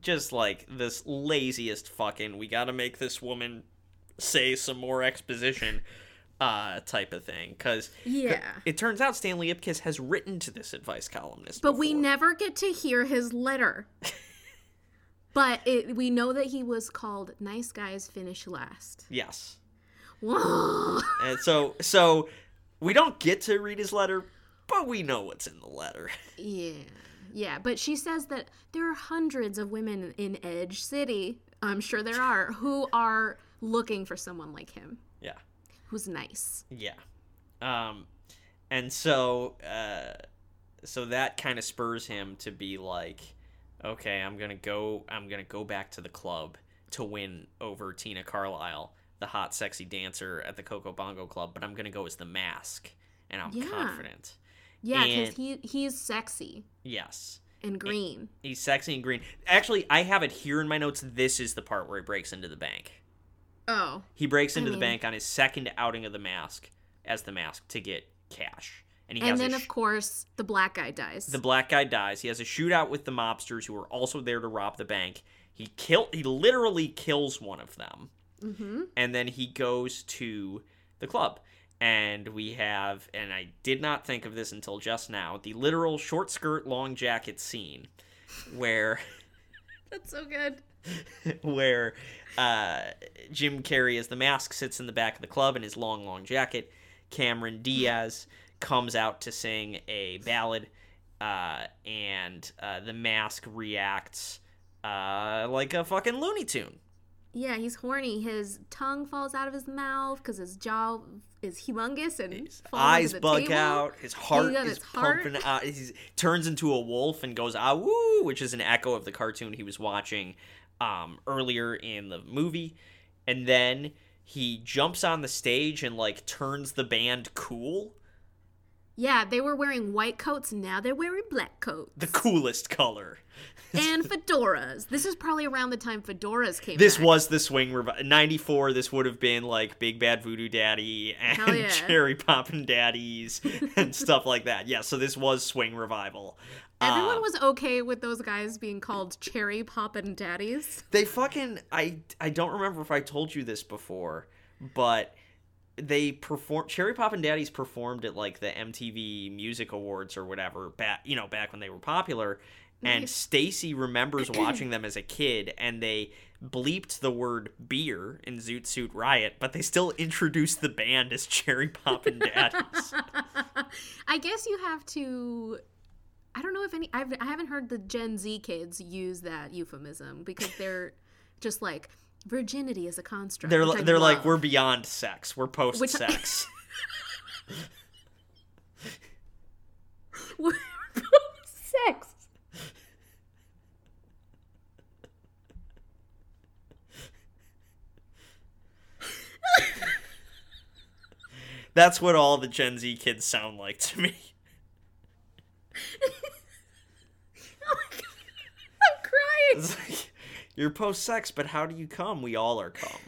just like this laziest fucking, we got to make this woman say some more exposition. Uh, type of thing, because Yeah. it turns out Stanley Ipkiss has written to this advice columnist, But we never get to hear his letter. but it, we know that he was called "Nice Guys Finish Last." Yes. Whoa. And so so we don't get to read his letter, but we know what's in the letter. Yeah. Yeah, but she says that there are hundreds of women in Edge City, I'm sure there are, who are looking for someone like him Yeah. who's nice. Yeah. Um and so uh so that kind of spurs him to be like okay, I'm going to go I'm to go back to the club to win over Tina Carlyle, the hot sexy dancer at the Coco Bongo Club, but I'm going to go as the mask and I'm Yeah. confident. Yeah, And- because he he's sexy Yes. and green. He's sexy and green. Actually, I have it here in my notes. This is the part where he breaks into the bank. Oh, He breaks into the mean- bank on his second outing of the mask as the mask to get cash. And he and then a of course the black guy dies. the black guy dies. He has a shootout with the mobsters who are also there to rob the bank. He kill he literally kills one of them. mm-hmm. And then he goes to the club. And we have, and I did not think of this until just now, the literal short skirt, long jacket scene where That's so good. where uh, Jim Carrey as the mask sits in the back of the club in his long, long jacket. Cameron Diaz comes out to sing a ballad, uh, and uh, the mask reacts uh, like a fucking Looney Tune. Yeah, he's horny. His tongue falls out of his mouth because his jaw is humongous and falls Eyes bug table. out. His heart is his heart. pumping out. He turns into a wolf and goes ah woo, which is an echo of the cartoon he was watching um, earlier in the movie. And then he jumps on the stage and like turns the band cool, Yeah, they were wearing white coats. Now they're wearing black coats the coolest color. and fedoras. This is probably around the time fedoras came. This back. was the swing revival. 94 this would have been like Big Bad Voodoo Daddy and yeah. Cherry Poppin' Daddies and stuff like that. Yeah, so this was swing revival. Everyone Uh, was okay with those guys being called cherry poppin' daddies. They fucking I I don't remember if I told you this before, but they perform Cherry Poppin' Daddies performed at like the MTV Music Awards or whatever back you know back when they were popular. And. Stacy remembers watching them as a kid, and they bleeped the word beer in Zoot Suit Riot, but they still introduced the band as Cherry Poppin' Daddies. I guess you have to I don't know if any I've, I haven't heard the Gen Z kids use that euphemism because they're just like virginity is a construct. They're they're like we're beyond sex. We're post sex. We're post sex. That's what all the Gen Z kids sound like to me. Oh my god, I'm crying. You're post sex, but how do you come? We all are come.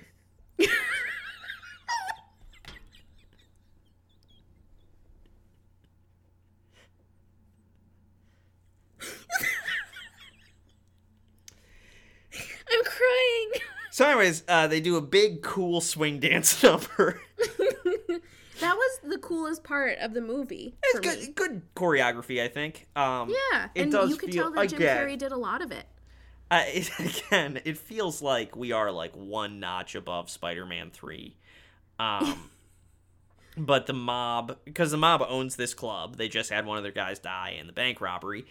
I'm crying. So, anyways, uh, they do a big, cool swing dance number. That was the coolest part of the movie. It's good, good choreography, I think. Um, Yeah, it and does you could feel tell that Jim again. Carrey did a lot of it. Uh, it, again, it feels like we are like one notch above Spider-Man Three. Um, but the mob, because the mob owns this club, they just had one of their guys die in the bank robbery.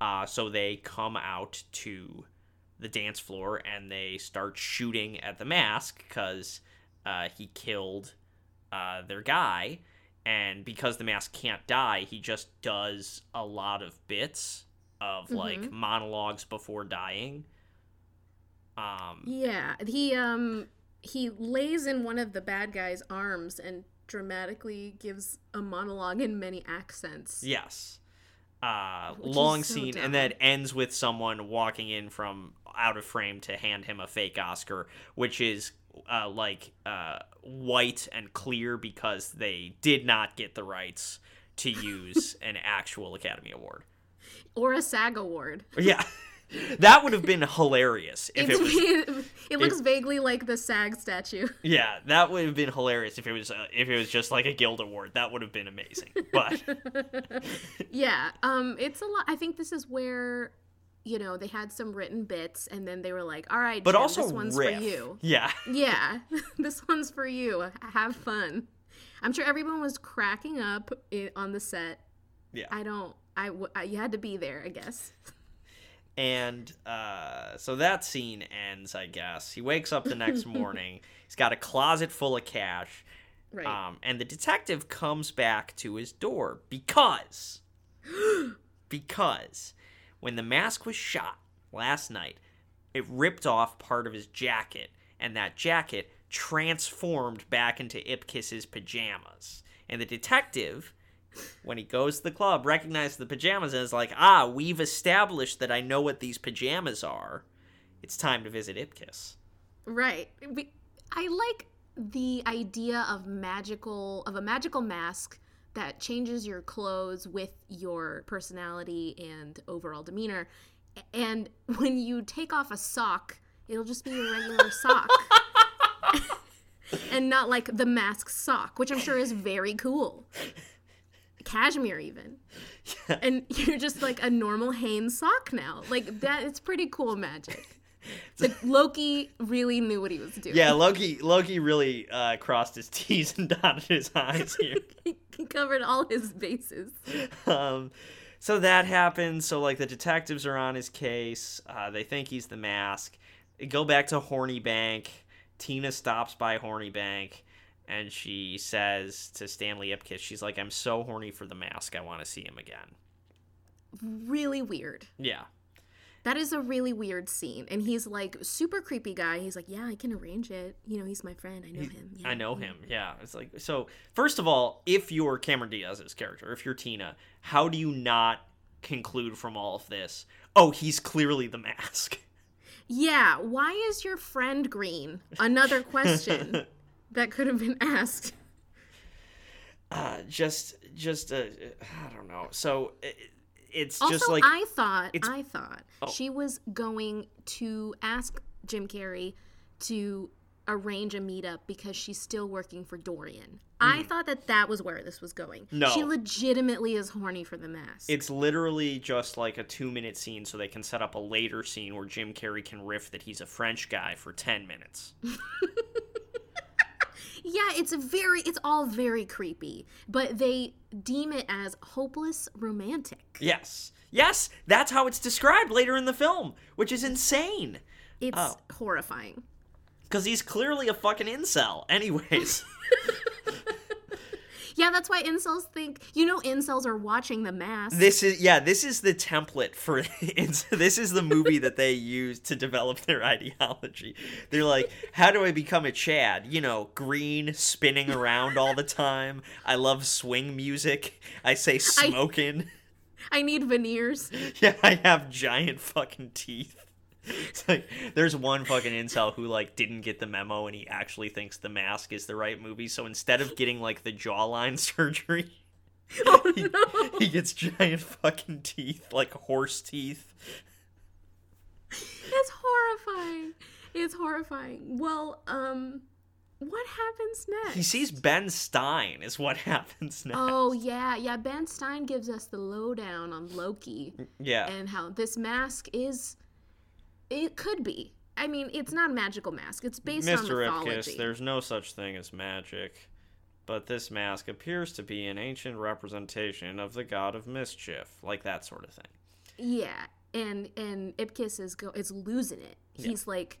Uh, so they come out to the dance floor and they start shooting at the mask because uh, he killed uh, their guy. And because the mask can't die, he just does a lot of bits of like monologues before dying. Um, Yeah, he um he lays in one of the bad guy's arms and dramatically gives a monologue in many accents. Yes. Uh, Which long so scene, dumb. and that ends with someone walking in from out of frame to hand him a fake Oscar, which is uh, like uh, white and clear because they did not get the rights to use an actual Academy Award. Or a SAG award. Yeah, that would have been hilarious if it was. it, looks vaguely like the SAG statue. Yeah, that would have been hilarious if it was uh, if it was just like a guild award. That would have been amazing. But Yeah, um it's a lot I think this is where you know, they had some written bits and then they were like, "All right, but Jim, also this one's riff. for you." Yeah. Yeah, this one's for you. Have fun. I'm sure everyone was cracking up on the set. Yeah. I don't. I, w- I you had to be there, I guess. And uh, so that scene ends, I guess. He wakes up the next morning. He's got a closet full of cash. Right. Um, and the detective comes back to his door because, because when the mask was shot last night, it ripped off part of his jacket, and that jacket transformed back into Ipkiss's pajamas. And the detective, when he goes to the club, recognizes the pajamas and is like, ah, we've established that I know what these pajamas are. It's time to visit Ipkiss. right. I like the idea of magical of a magical mask that changes your clothes with your personality and overall demeanor. And when you take off a sock, it'll just be a regular sock. and not like the mask sock, which I'm sure is very cool. Cashmere even. And you're just like a normal Hanes sock now. Like that it's pretty cool magic. Like Loki really knew what he was doing. Yeah, Loki. Loki really uh, crossed his T's and dotted his I's here. he covered all his bases. um, so that happens. So like the detectives are on his case. Uh, they think he's the mask. They go back to Horny Bank. Tina stops by Horny Bank, and she says to Stanley Ipkiss, "She's like, I'm so horny for the mask. I want to see him again." Really weird. Yeah. That is a really weird scene. And he's like super creepy guy. He's like, Yeah, I can arrange it. You know, he's my friend. I know him. Yeah. I know him. Yeah, it's like so. First of all, if you're Cameron Diaz's character, if you're Tina, how do you not conclude from all of this? Oh, he's clearly the mask. Yeah, why is your friend green? Another question that could have been asked. Uh, just, just, uh, I don't know. So it, it's Also, just like I thought I thought she was going to ask Jim Carrey to arrange a meetup because she's still working for Dorian. I thought that that was where this was going. Mm. No. she legitimately is horny for the mask. it's literally just like a two minute scene, so they can set up a later scene where Jim Carrey can riff that he's a French guy for ten minutes. yeah, it's very it's all very creepy, but they deem it as hopeless romantic. yes, Yes, that's how it's described later in the film, which is insane. It's Oh. horrifying. Because he's clearly a fucking incel. Anyways. Yeah, that's why incels think. You know, incels are watching The Mask. This is yeah. This is the template for. This is the movie that they use to develop their ideology. They're like, how do I become a Chad? You know, green, spinning around all the time. I love swing music. I say smoking. I need veneers. Yeah, I have giant fucking teeth. It's like there's one fucking incel who like didn't get the memo and he actually thinks The Mask is the right movie. So instead of getting like the jawline surgery, oh, he, he gets giant fucking teeth, like horse teeth. It's horrifying. It's horrifying. Well, um, what happens next? He sees Ben Stein is what happens next. Oh yeah, yeah. Ben Stein gives us the lowdown on Loki yeah. and how this mask is. It could be. I mean, it's not a magical mask. It's based on Mr. mythology. Ipkiss, there's no such thing as magic, but this mask appears to be an ancient representation of the god of mischief, like that sort of thing. Yeah, and and Ipkiss is go is losing it. He's like,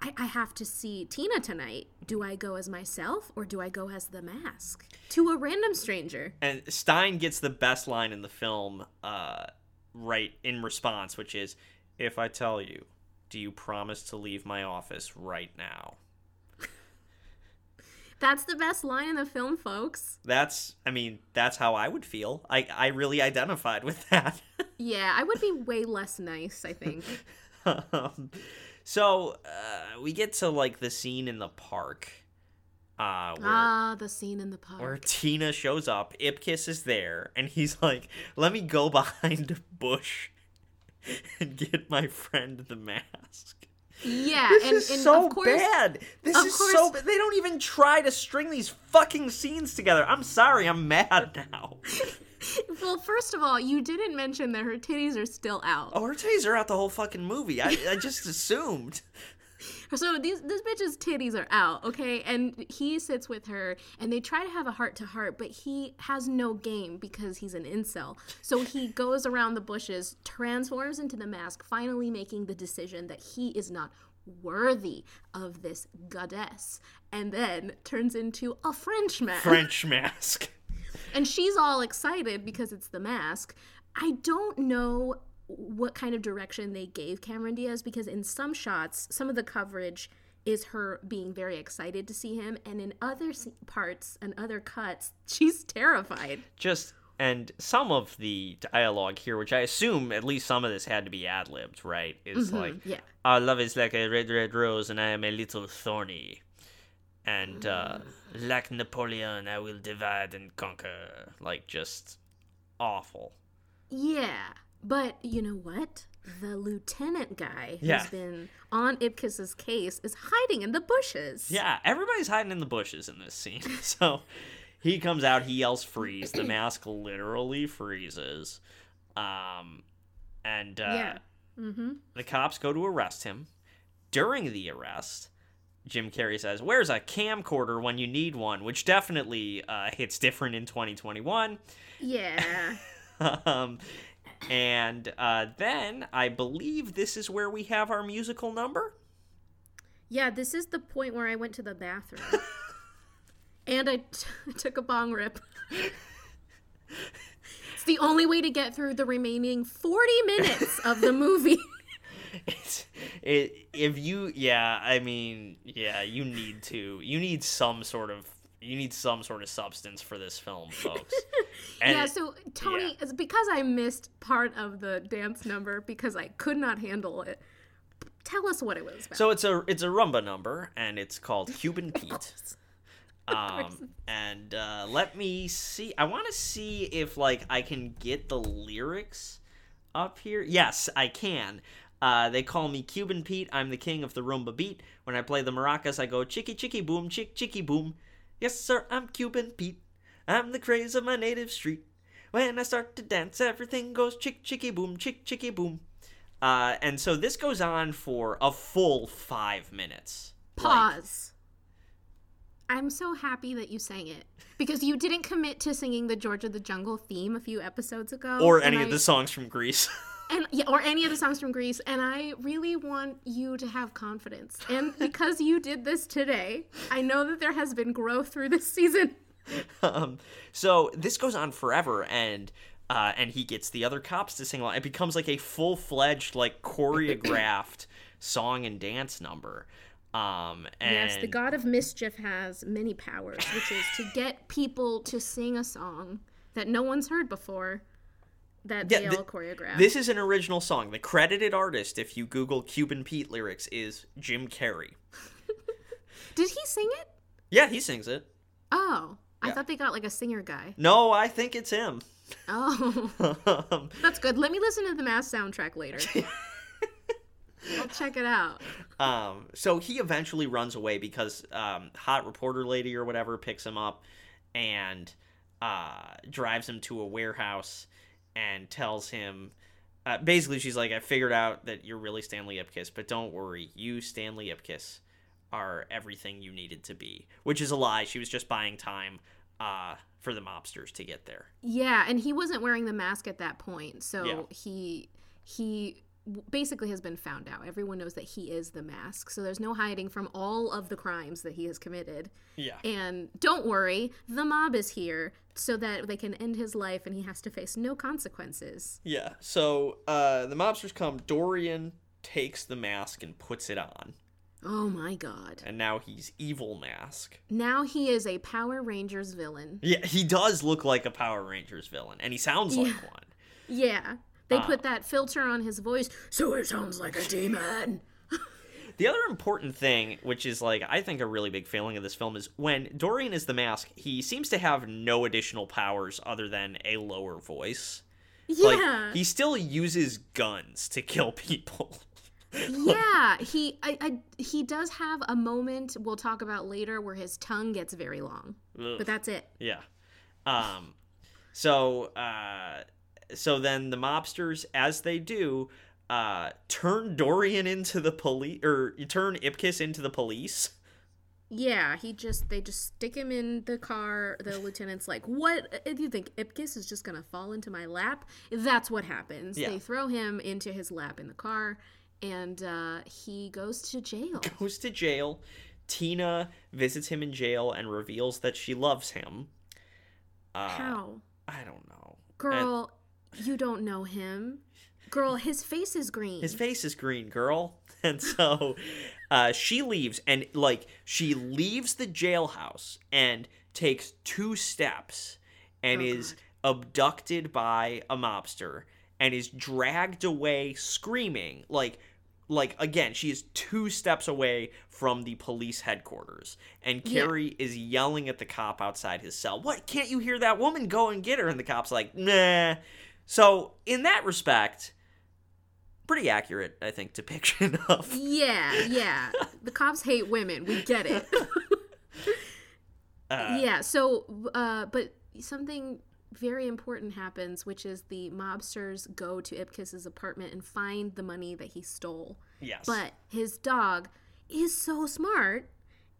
I, I have to see Tina tonight. Do I go as myself or do I go as the mask to a random stranger? And Stein gets the best line in the film, uh, right in response, which is, "If I tell you, do you promise to leave my office right now?" That's the best line in the film, folks. That's, I mean, that's how I would feel. I, I really identified with that. Yeah, I would be way less nice. I think. um, so uh, we get to like the scene in the park, uh, where ah, the scene in the park. where Tina shows up. Ipkiss is there, and he's like, "Let me go behind a bush and get my friend the mask." yeah, This and, is and so of course, bad. This is so bad. They don't even try to string these fucking scenes together. I'm sorry. I'm mad now. Well, first of all, you didn't mention that her titties are still out. Oh, her titties are out the whole fucking movie. I, I just assumed. So these this bitch's titties are out, okay? And he sits with her and they try to have a heart to heart, but he has no game because he's an incel. So he goes around the bushes, transforms into the mask, finally making the decision that he is not worthy of this goddess, and then turns into a French man. French mask. And she's all excited because it's the mask. I don't know what kind of direction they gave Cameron Diaz because in some shots, some of the coverage is her being very excited to see him, and in other parts and other cuts, she's terrified. just and some of the dialogue here, which I assume at least some of this had to be ad libbed, right? Is like, yeah. our love is like a red, red rose, and I am a little thorny, and uh, like Napoleon, I will divide and conquer. Like just awful. Yeah, but you know what? The lieutenant guy who's Yeah. been on Ipkiss's case is hiding in the bushes. Yeah, everybody's hiding in the bushes in this scene. So he comes out, he yells freeze. The mask literally freezes. Um and uh Yeah. Mm-hmm. the cops go to arrest him. During the arrest, Jim Carrey says, "Where's a camcorder when you need one?" which definitely uh, hits different in 2021. Yeah. um, and uh, then I believe this is where we have our musical number. Yeah, this is the point where I went to the bathroom. and I t- took a bong rip. it's the only way to get through the remaining 40 minutes of the movie. It's, it if you yeah I mean yeah you need to you need some sort of you need some sort of substance for this film folks. And yeah, so Tony, it's because I missed part of the dance number because I could not handle it. Tell us what it was about. So it's a it's a rumba number and it's called Cuban Pete. Um and uh, let me see. I want to see if like I can get the lyrics up here. Yes, I can. Uh, they call me Cuban Pete. I'm the king of the rumba beat. When I play the maracas, I go chicky chicky boom, chick chicky boom. Yes, sir, I'm Cuban Pete. I'm the craze of my native street. When I start to dance, everything goes chick chicky boom, chick chicky boom. Uh, and so this goes on for a full five minutes. Pause. I'm so happy that you sang it because you didn't commit to singing the George of the Jungle theme a few episodes ago, or any I- of the songs from Grease. and yeah, or any of the songs from Grease. And I really want you to have confidence. And because you did this today, I know that there has been growth through this season. um, so this goes on forever, and uh, and he gets the other cops to sing along. It becomes like a full fledged, like choreographed song and dance number. Um, and Yes, the god of mischief has many powers, which is to get people to sing a song that no one's heard before that Yeah, they thi- all choreograph. This is an original song. The credited artist, if you Google Cuban Pete lyrics, is Jim Carrey. Did he sing it? Yeah, he sings it. Oh, I thought they got like a singer guy. No, I think it's him. Oh, Um, that's good. Let me listen to the Mask soundtrack later. I'll check it out. Um, so he eventually runs away because um, hot reporter lady or whatever picks him up and uh, drives him to a warehouse and tells him. Uh, basically, she's like, "I figured out that you're really Stanley Ipkiss, but don't worry, you Stanley Ipkiss are everything you needed to be." Which is a lie. She was just buying time uh, for the mobsters to get there. Yeah, and he wasn't wearing the mask at that point, so Yeah. he he basically has been found out. Everyone knows that he is the mask, so there's no hiding from all of the crimes that he has committed. Yeah. And don't worry, the mob is here so that they can end his life and he has to face no consequences. Yeah. So uh, the mobsters come. Dorian takes the mask and puts it on, Oh my god. and now he's evil mask. Now he is a Power Rangers villain. Yeah, he does look like a Power Rangers villain, and he sounds like one. Yeah. They Ah. put that filter on his voice, so it sounds like a demon. The other important thing, which is like I think a really big failing of this film, is when Dorian is the mask, he seems to have no additional powers other than a lower voice. Yeah. Like he still uses guns to kill people. yeah, he I, I he does have a moment we'll talk about later where his tongue gets very long. Ugh. But that's it. Yeah. Um so uh so then the mobsters as they do uh turn Dorian into the police or you turn Ipkiss into the police. Yeah, he just they just stick him in the car. The lieutenant's like, "What do you think Ipkiss is just gonna fall into my lap?" That's what happens. Yeah. They throw him into his lap in the car, and uh, he goes to jail. Goes to jail. Tina visits him in jail and reveals that she loves him. Uh, How, I don't know. girl? You don't know him, girl. His face is green. His face is green, girl. And so uh, she leaves, and like she leaves the jailhouse and takes two steps and Oh, is abducted by a mobster and is dragged away screaming like like again she is two steps away from the police headquarters and Yeah. carrey is yelling at the cop outside his cell what can't you hear that woman go and get her and the cop's like nah so in that respect pretty accurate i think depiction of Yeah, yeah. the cops hate women. We get it. uh, yeah. So, uh, but something very important happens, which is the mobsters go to Ipkiss's apartment and find the money that he stole. yes But his dog is so smart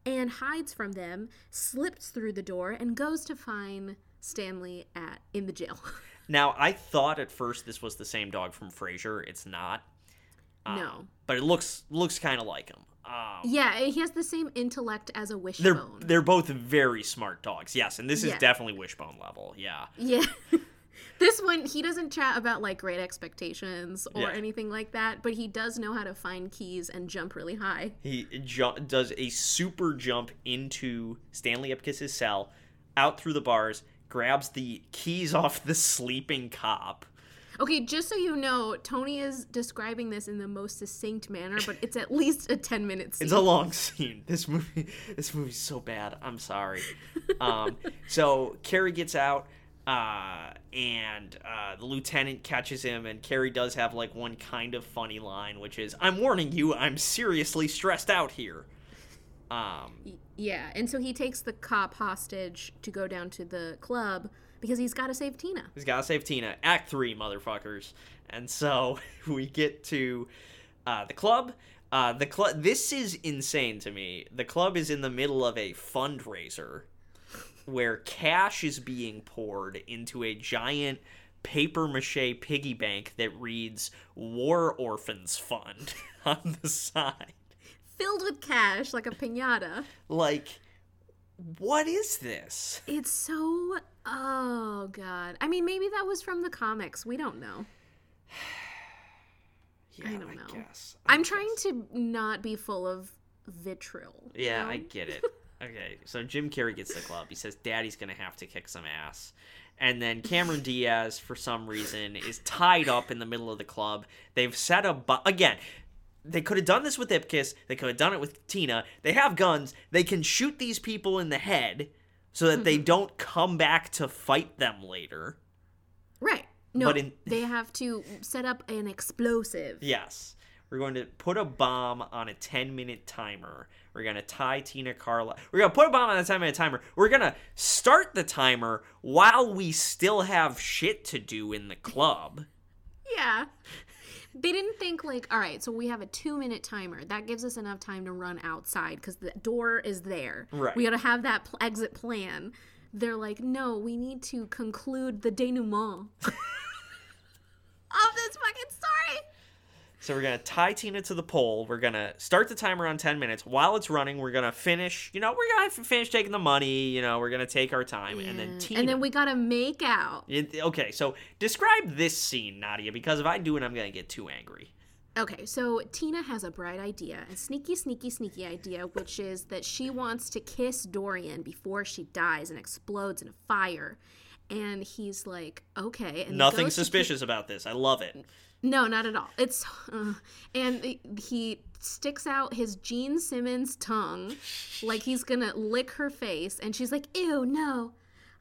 and hides from them, slips through the door, and goes to find Stanley at in the jail. now i thought at first this was the same dog from frasier it's not Um, no. but it looks looks kind of like him um, Yeah, he has the same intellect as a they're wishbone. they're both very smart dogs yes and this is Yeah. definitely wishbone level yeah Yeah. this one, he doesn't chat about like great expectations or Yeah. anything like that, but he does know how to find keys and jump really high. He ju- does a super jump into Stanley Ipkiss's cell, out through the bars, grabs the keys off the sleeping cop. Okay, just so you know, Tony is describing this in the most succinct manner, but it's at least a 10 minute scene. It's a long scene. This movie, this movie's so bad. I'm sorry. Um, so Carrey gets out, uh, and uh, the lieutenant catches him, and Carrey does have like one kind of funny line, which is, "I'm warning you, I'm seriously stressed out here." Um, yeah, and so he takes the cop hostage to go down to the club because he's got to save Tina. He's got to save Tina. Act three, motherfuckers. And so we get to uh, the club. Uh, the club. This is insane to me. The club is in the middle of a fundraiser where cash is being poured into a giant paper mache piggy bank that reads "War Orphans Fund" on the side. Filled with cash like a pinata. Like, what is this? It's so. Oh, God. I mean, maybe that was from the comics. We don't know. Yeah, I don't know. guess. I I'm trying to not be full of vitriol. you Yeah, know? I get it. Okay, so Jim Carrey gets the club. He says Daddy's gonna have to kick some ass. And then Cameron Diaz, for some reason, is tied up in the middle of the club. They've set a bu- again. They could have done this with Ipkiss. They could have done it with Tina. They have guns. They can shoot these people in the head so that they mm-hmm. don't come back to fight them later. Right. No, But in- they have to set up an explosive. Yes. We're going to put a bomb on a 10 minute timer. We're going to tie Tina Carla. We're going to put a bomb on a 10 minute timer. We're going to start the timer while we still have shit to do in the club. Yeah. They didn't think like, all right, so we have a two minute timer. That gives us enough time to run outside because the door is there. Right. We got to have that pl- exit plan. They're like, no, we need to conclude the denouement of this fucking story. So we're going to tie Tina to the pole. We're going to start the timer on 10 minutes. While it's running, we're going to finish, you know, we're to finish taking the money, you know, we're going to take our time. And then Tina. And then we got to make out. It- okay, so describe this scene, Nadia, because if I do it, I'm going to get too angry. Okay, so Tina has a bright idea, a sneaky, sneaky, sneaky idea, which is that she wants to kiss Dorian before she dies and explodes in a fire. And he's like, okay. And Nothing goes to ki- suspicious about this. I love it. No, not at all. It's uh, and he sticks out his Gene Simmons tongue like he's gonna lick her face, and she's like, "Ew, no,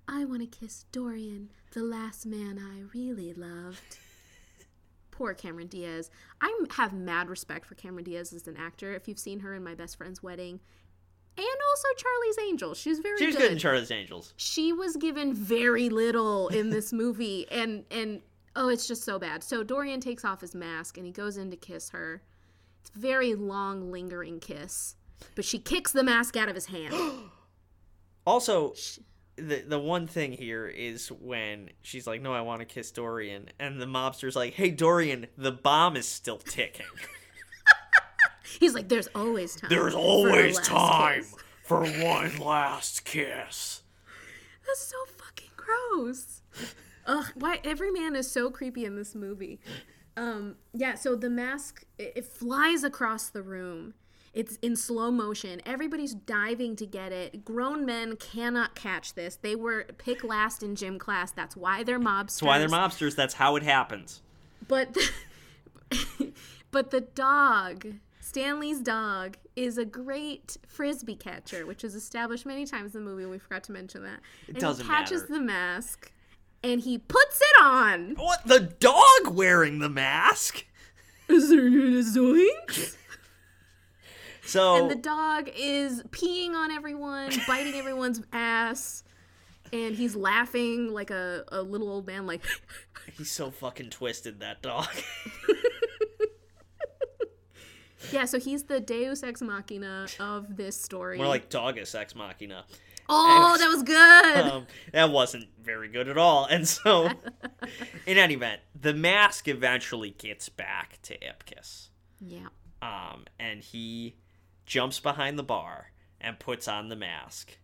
I want to kiss Dorian, the last man I really loved." Poor Cameron Diaz. I have mad respect for Cameron Diaz as an actor. If you've seen her in My Best Friend's Wedding, and also Charlie's Angels, she's very She was good in Charlie's Angels. she was given very little in this movie and and oh it's just so bad so dorian takes off his mask and he goes in to kiss her it's a very long lingering kiss but she kicks the mask out of his hand Also, the the one thing here is when she's like, "No, I want to kiss Dorian," and the mobster's like, "Hey, Dorian, the bomb is still ticking. he's like there's always time There's always last time kiss." for one last kiss." that's so fucking gross ugh why every man is so creepy in this movie. Um yeah so the mask it, it flies across the room. It's in slow motion. Everybody's diving to get it. Grown men cannot catch this. They were pick last in gym class. That's why they're mobsters. That's why they're mobsters. That's how it happens. but but the dog stanley's dog is a great frisbee catcher which is established many times in the movie we forgot to mention that. It and doesn't he catches matter. the mask and he puts it on What? The dog wearing the mask? is there zoinks? So and the dog is peeing on everyone biting everyone's ass and he's laughing like a, a little old man like he's so fucking twisted. That dog. yeah so he's the deus ex machina of this story More like Dogus Ex Machina. Oh that was good um, that wasn't very good at all. And so, in any event, the mask eventually gets back to Ipkiss. yeah Um, and he jumps behind the bar and puts on the mask.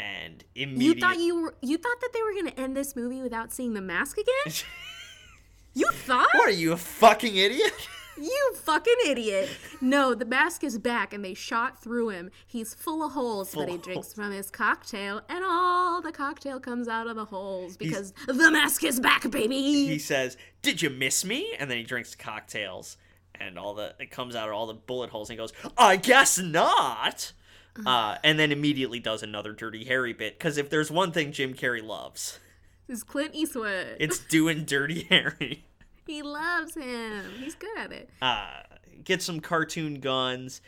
And immediately, You thought you were you thought that they were gonna end this movie without seeing the mask again? you thought? What are you, a fucking idiot? You fucking idiot! No, the mask is back, and they shot through him. He's full of holes, but he drinks from his cocktail, and all the cocktail comes out of the holes because the mask is back, baby. he says, Did you miss me? And then he drinks cocktails. And all the it comes out of all the bullet holes and he goes, I guess not. Uh, and then immediately does another Dirty Harry bit. Because if there's one thing Jim Carrey loves, is Clint Eastwood. it's doing Dirty Harry. He loves him. He's good at it. uh, get some cartoon guns.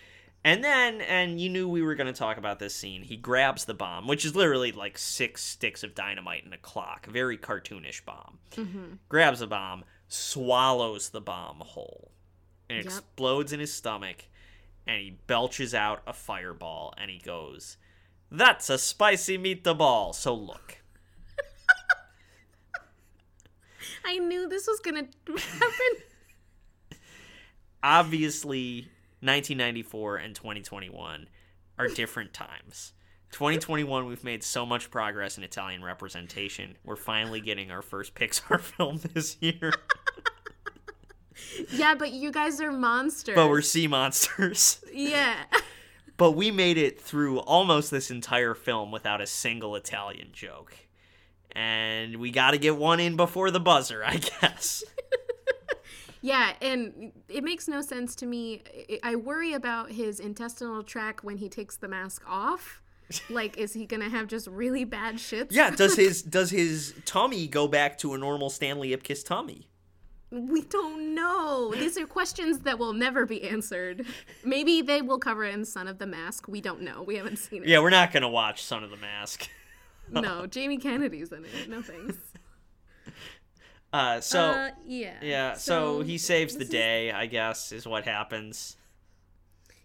And then, and you knew we were going to talk about this scene. He grabs the bomb, which is literally like six sticks of dynamite and a clock. Very cartoonish bomb. Grabs the bomb, swallows the bomb whole, and Yep. explodes in his stomach. and he belches out a fireball and he goes, "That's a spicy meatball." So look. I knew this was gonna happen. obviously 1994 and 2021 are different times. 2021 we've made so much progress in Italian representation. We're finally getting our first Pixar film this year. Yeah, but you guys are monsters. but we're sea monsters. yeah. But we made it through almost this entire film without a single Italian joke. And we got to get one in before the buzzer, I guess. Yeah, and it makes no sense to me. I- I worry about his intestinal tract when he takes the mask off. Like, is he gonna have just really bad shits? Yeah, does his does his tummy go back to a normal Stanley Ipkiss tummy? We don't know. These are questions that will never be answered. Maybe they will cover it in Son of the Mask. We don't know. We haven't seen it. Yeah, we're not gonna watch Son of the Mask. No, Jamie Kennedy's in it. No thanks. Uh, so uh, yeah. yeah, so, he saves the day, I guess, is what happens.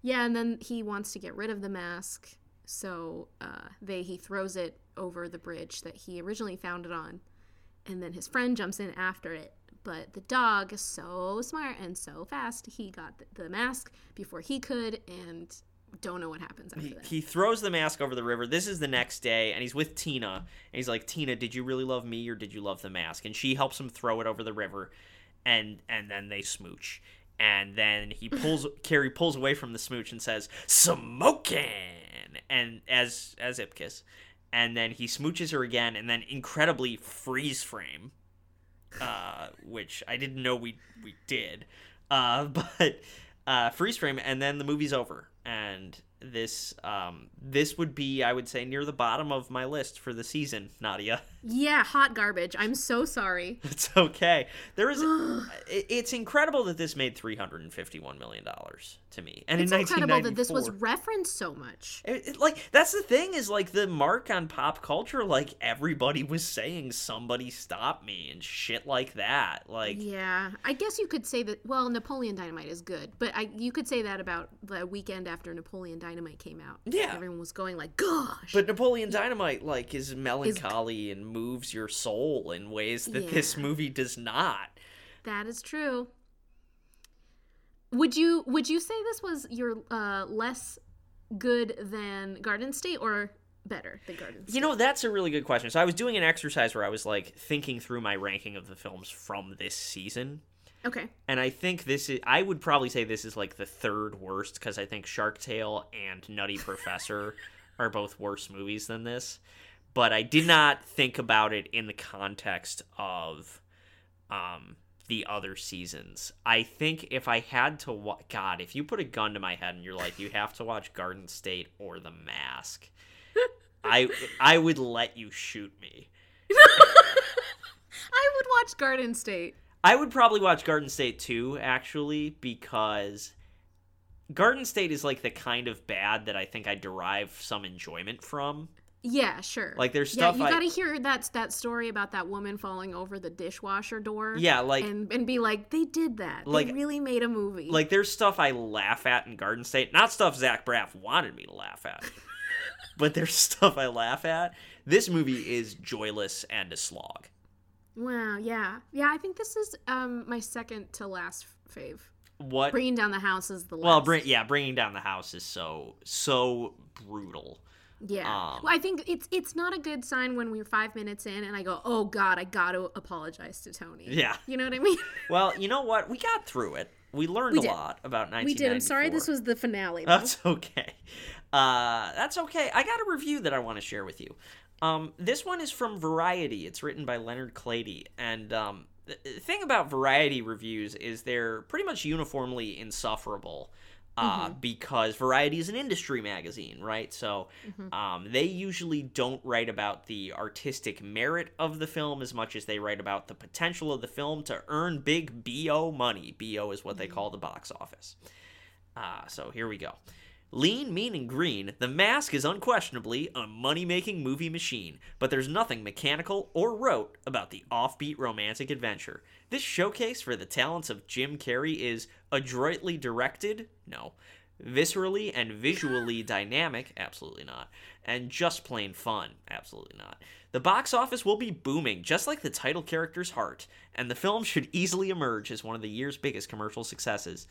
Yeah, and then he wants to get rid of the mask, so uh, they he throws it over the bridge that he originally found it on, and then his friend jumps in after it. But the dog is so smart and so fast, he got the, the mask before he could, and don't know what happens after He, that. he throws the mask over the river. This is the next day, and he's with Tina. And he's like, Tina, did you really love me or did you love the mask? And she helps him throw it over the river, and and then they smooch. And then he pulls Carrey pulls away from the smooch and says, "Smoking," and as as Ipkiss, and then he smooches her again, and then incredibly freeze frame, uh, which I didn't know we we did, uh, but uh, freeze frame, and then the movie's over, and this um this would be I would say near the bottom of my list for the season, Nadia. yeah, hot garbage. I'm so sorry. It's okay. There is it's incredible that this made 351 million dollars to me. And It's in incredible that this was referenced so much. it, it- like that's the thing is like the mark on pop culture like everybody was saying somebody stop me and shit like that like Yeah, I guess you could say that. Well, Napoleon Dynamite is good, but I you could say that about the weekend after Napoleon Dynamite came out. Yeah. everyone was going like, "Gosh!" but Napoleon Dynamite like is melancholy and moves your soul in ways that this movie does not. that is true. Would you would you say this was your uh, less good than Garden State or better than Garden State? You know, that's a really good question. So I was doing an exercise where I was like thinking through my ranking of the films from this season. Okay, And I think this is I would probably say this is like the third worst because I think Shark Tale and Nutty Professor are both worse movies than this. But I did not think about it in the context of um the other seasons. I think if I had to wa- God, if you put a gun to my head and you're like you have to watch Garden State or The Mask, I I would let you shoot me. I would watch Garden State. I would probably watch Garden State too, actually, because Garden State is like the kind of bad that I think I derive some enjoyment from. Yeah, sure. Like, there's stuff. yeah, you gotta hear that that story about that woman falling over the dishwasher door. Yeah, like- and and be like, they did that. Like- they really made a movie. Like, there's stuff I laugh at in Garden State, not stuff Zach Braff wanted me to laugh at, but there's stuff I laugh at. This movie is joyless and a slog. Wow, yeah, yeah. I think this is um my second to last fave. What? Bringing down the house is the last. well, bring yeah, bringing down the house is so so brutal. Yeah. Um, well, I think it's it's not a good sign when we're five minutes in and I go, oh God, I got to apologize to Tony. Yeah. You know what I mean? Well, you know what? We got through it. We learned We a lot about 1994. we did. I'm sorry this was the finale. though. That's okay. Uh, that's okay. I got a review that I want to share with you. Um, this one is from Variety. It's written by Leonard Klady. And um, the thing about Variety reviews is they're pretty much uniformly insufferable. Uh, Because Variety is an industry magazine, right? So um, they usually don't write about the artistic merit of the film as much as they write about the potential of the film to earn big BO money. BO is what they call the box office. Ah, so here we go. Lean, mean, and green, The Mask is unquestionably a money making movie machine, but there's nothing mechanical or rote about the offbeat romantic adventure. This showcase for the talents of Jim Carrey is adroitly directed, no, Viscerally and visually dynamic? Absolutely not. And just plain fun? Absolutely not. The box office will be booming, just like the title character's heart, and the film should easily emerge as one of the year's biggest commercial successes.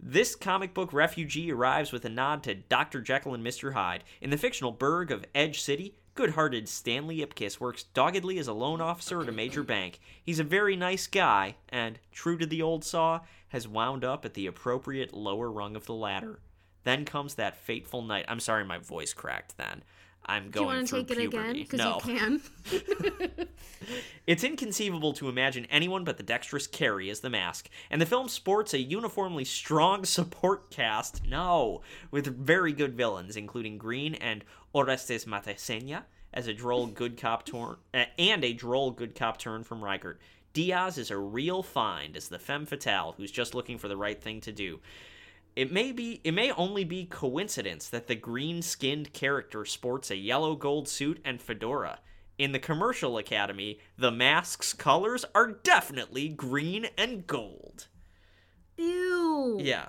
This comic book refugee arrives with a nod to Dr. Jekyll and Mr. Hyde. In the fictional burg of Edge City, good hearted Stanley Ipkiss works doggedly as a loan officer at a major bank. He's a very nice guy, and, true to the old saw, has wound up at the appropriate lower rung of the ladder. Then comes that fateful night. I'm sorry, my voice cracked then. I'm Do you going want to through take it again? puberty. Because no. you can. It's inconceivable to imagine anyone but the dexterous Carrey as the mask, and the film sports a uniformly strong support cast, no, with very good villains, including Greene and Orestes Matacena as a droll good cop turn, uh, and a droll good cop turn from Riegert. Diaz is a real find as the femme fatale who's just looking for the right thing to do. It may be it may only be coincidence that the green-skinned character sports a yellow gold suit and fedora. In the commercial academy, the mask's colors are definitely green and gold. Ew. Yeah.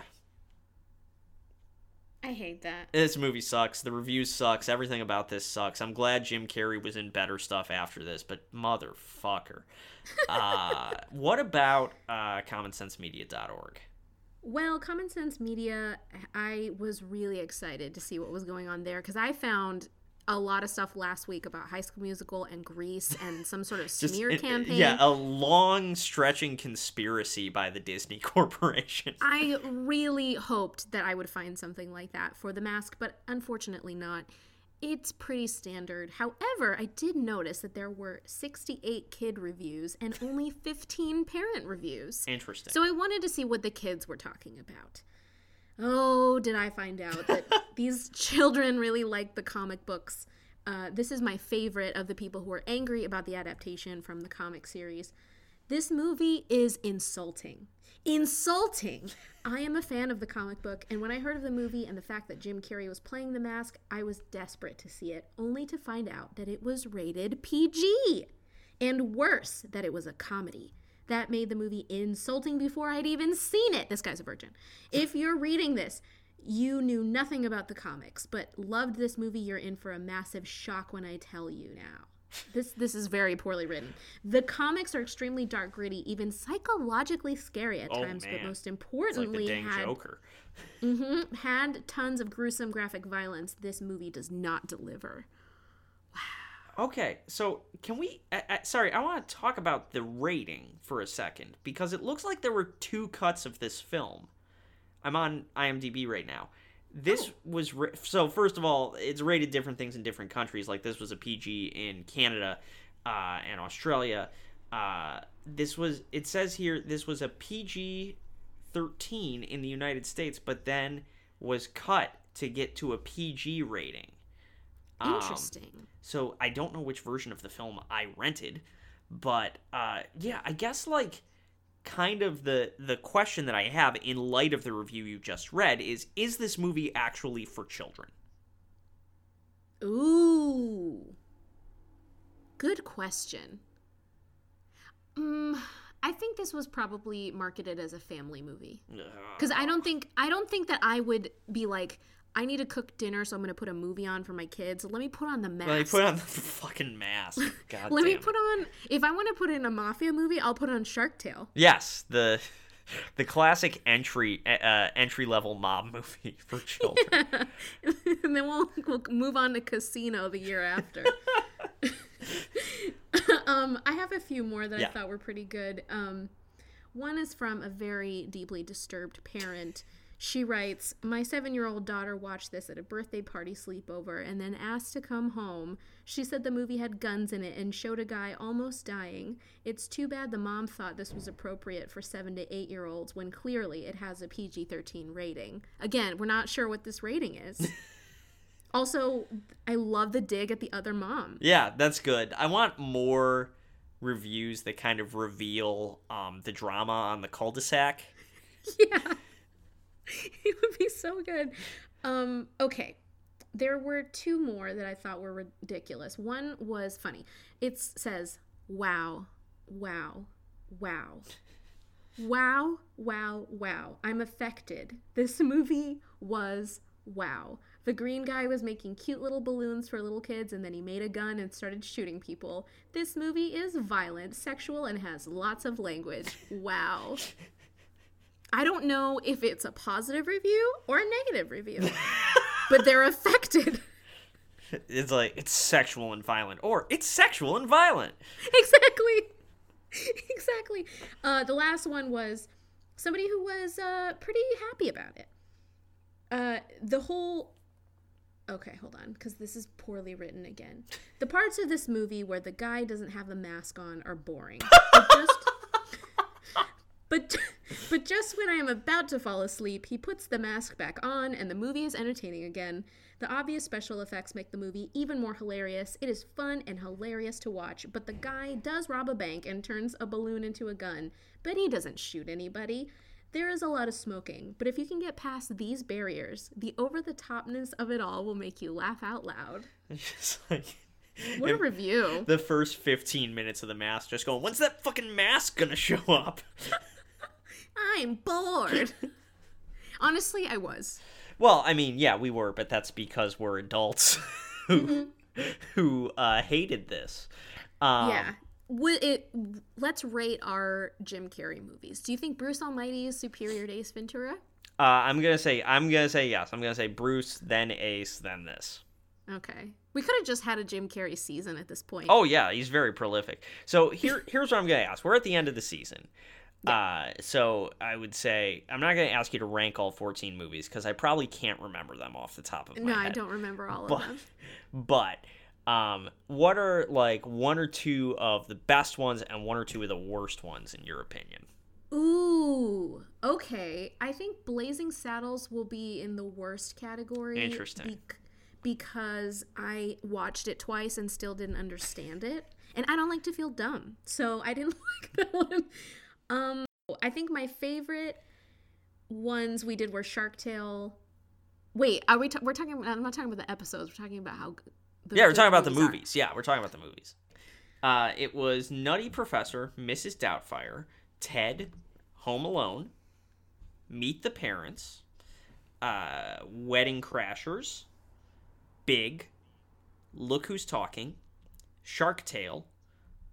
I hate that. This movie sucks. The reviews sucks. Everything about this sucks. I'm glad Jim Carrey was in better stuff after this, but motherfucker. uh, what about uh, commonsensemedia.org? Well, Common Sense Media, I was really excited to see what was going on there because I found a lot of stuff last week about High School Musical and Grease and some sort of smear it- campaign. Yeah, a long stretching conspiracy by the Disney Corporation. I really hoped that I would find something like that for the mask, but unfortunately not. It's pretty standard. However, I did notice that there were 68 kid reviews and only 15 parent reviews. Interesting. So I wanted to see what the kids were talking about. Oh, did I find out that these children really like the comic books? Uh, this is my favorite of the people who are angry about the adaptation from the comic series. This movie is insulting. Insulting! I am a fan of the comic book, and when I heard of the movie and the fact that Jim Carrey was playing the mask, I was desperate to see it, only to find out that it was rated PG. And worse, that it was a comedy. That made the movie insulting before I'd even seen it. This guy's a virgin. If you're reading this, you knew nothing about the comics, but loved this movie, you're in for a massive shock when I tell you now. This this is very poorly written. The comics are extremely dark, gritty, even psychologically scary at Oh, times, but man. most It's like importantly, the dang had Joker. Mhm, had tons of gruesome graphic violence. This movie does not deliver. Wow. Okay, so can we? I, I, sorry, I want to talk about the rating for a second because it looks like there were two cuts of this film. I'm on IMDb right now. This was ra- so. First of all, it's rated different things in different countries. Like this was a PG in Canada uh, and Australia. Uh, this was. It says here this was a PG 13 in the United States, but then was cut to get to a PG rating. Um, Interesting. so I don't know which version of the film I rented, but uh, yeah, I guess like kind of the the question that I have in light of the review you just read is is this movie actually for children? Ooh. Good question. Mm, I think this was probably marketed as a family movie. Cuz I don't think I don't think that I would be like I need to cook dinner so I'm going to put a movie on for my kids. Let me put on the mask. Like put on the fucking mask. God Let me put on if I want to put in a mafia movie, I'll put on Shark Tale. Yes, the the classic entry uh, entry level mob movie for children. and then we'll, we'll move on to Casino the year after. um, I have a few more that Yeah. I thought were pretty good. Um, one is from a very deeply disturbed parent. She writes, My seven year old daughter watched this at a birthday party sleepover and then asked to come home. She said the movie had guns in it and showed a guy almost dying. It's too bad the mom thought this was appropriate for seven to eight year olds when clearly it has a PG 13 rating. Again, we're not sure what this rating is. also, I love the dig at the other mom. Yeah, that's good. I want more reviews that kind of reveal um, the drama on the cul-de-sac. yeah. it would be so good. Um, okay. There were two more that I thought were ridiculous. One was funny. It says, wow, wow, wow. Wow, wow, wow. I'm affected. This movie was wow. The green guy was making cute little balloons for little kids and then he made a gun and started shooting people. This movie is violent, sexual, and has lots of language. Wow. I don't know if it's a positive review or a negative review, but they're affected. It's like it's sexual and violent, or it's sexual and violent. exactly. exactly. Uh, the last one was somebody who was uh, pretty happy about it. Uh, the whole. Okay, hold on, because this is poorly written again. The parts of this movie where the guy doesn't have the mask on are boring. But just, but, but just when I am about to fall asleep, he puts the mask back on, and the movie is entertaining again. The obvious special effects make the movie even more hilarious. It is fun and hilarious to watch, but the guy does rob a bank and turns a balloon into a gun, but he doesn't shoot anybody. There is a lot of smoking, but if you can get past these barriers, the over the topness of it all will make you laugh out loud. It's just like What a review. the first 15 minutes of the mask just going, when's that fucking mask gonna show up? I'm bored. Honestly, I was. Well, I mean, yeah, we were, but that's because we're adults who who uh, hated this. Um, yeah. Would it let's rate our Jim Carrey movies. Do you think Bruce Almighty is superior to Ace Ventura? Uh, I'm gonna say I'm gonna say yes. I'm gonna say Bruce, then Ace, then this. Okay. We could have just had a Jim Carrey season at this point. Oh yeah, he's very prolific. So here here's what I'm gonna ask. We're at the end of the season. Uh, so I would say I'm not gonna ask you to rank all 14 movies because I probably can't remember them off the top of my no, head. No, I don't remember all But of them. but um, what are like one or two of the best ones and one or two of the worst ones in your opinion? Ooh, okay. I think Blazing Saddles will be in the worst category. Interesting. bec- because I watched it twice and still didn't understand it. And I don't like to feel dumb. So I didn't like that one. Um, I think my favorite ones we did were Shark Tale. Wait, are we? Ta- we're talking. I'm not talking about the episodes. We're talking about how. yeah, we're talking about the are. movies. Yeah, we're talking about the movies. Uh, it was Nutty Professor, Mrs. Doubtfire, Ted, Home Alone, Meet the Parents, uh, Wedding Crashers, Big, Look Who's Talking, Shark Tale,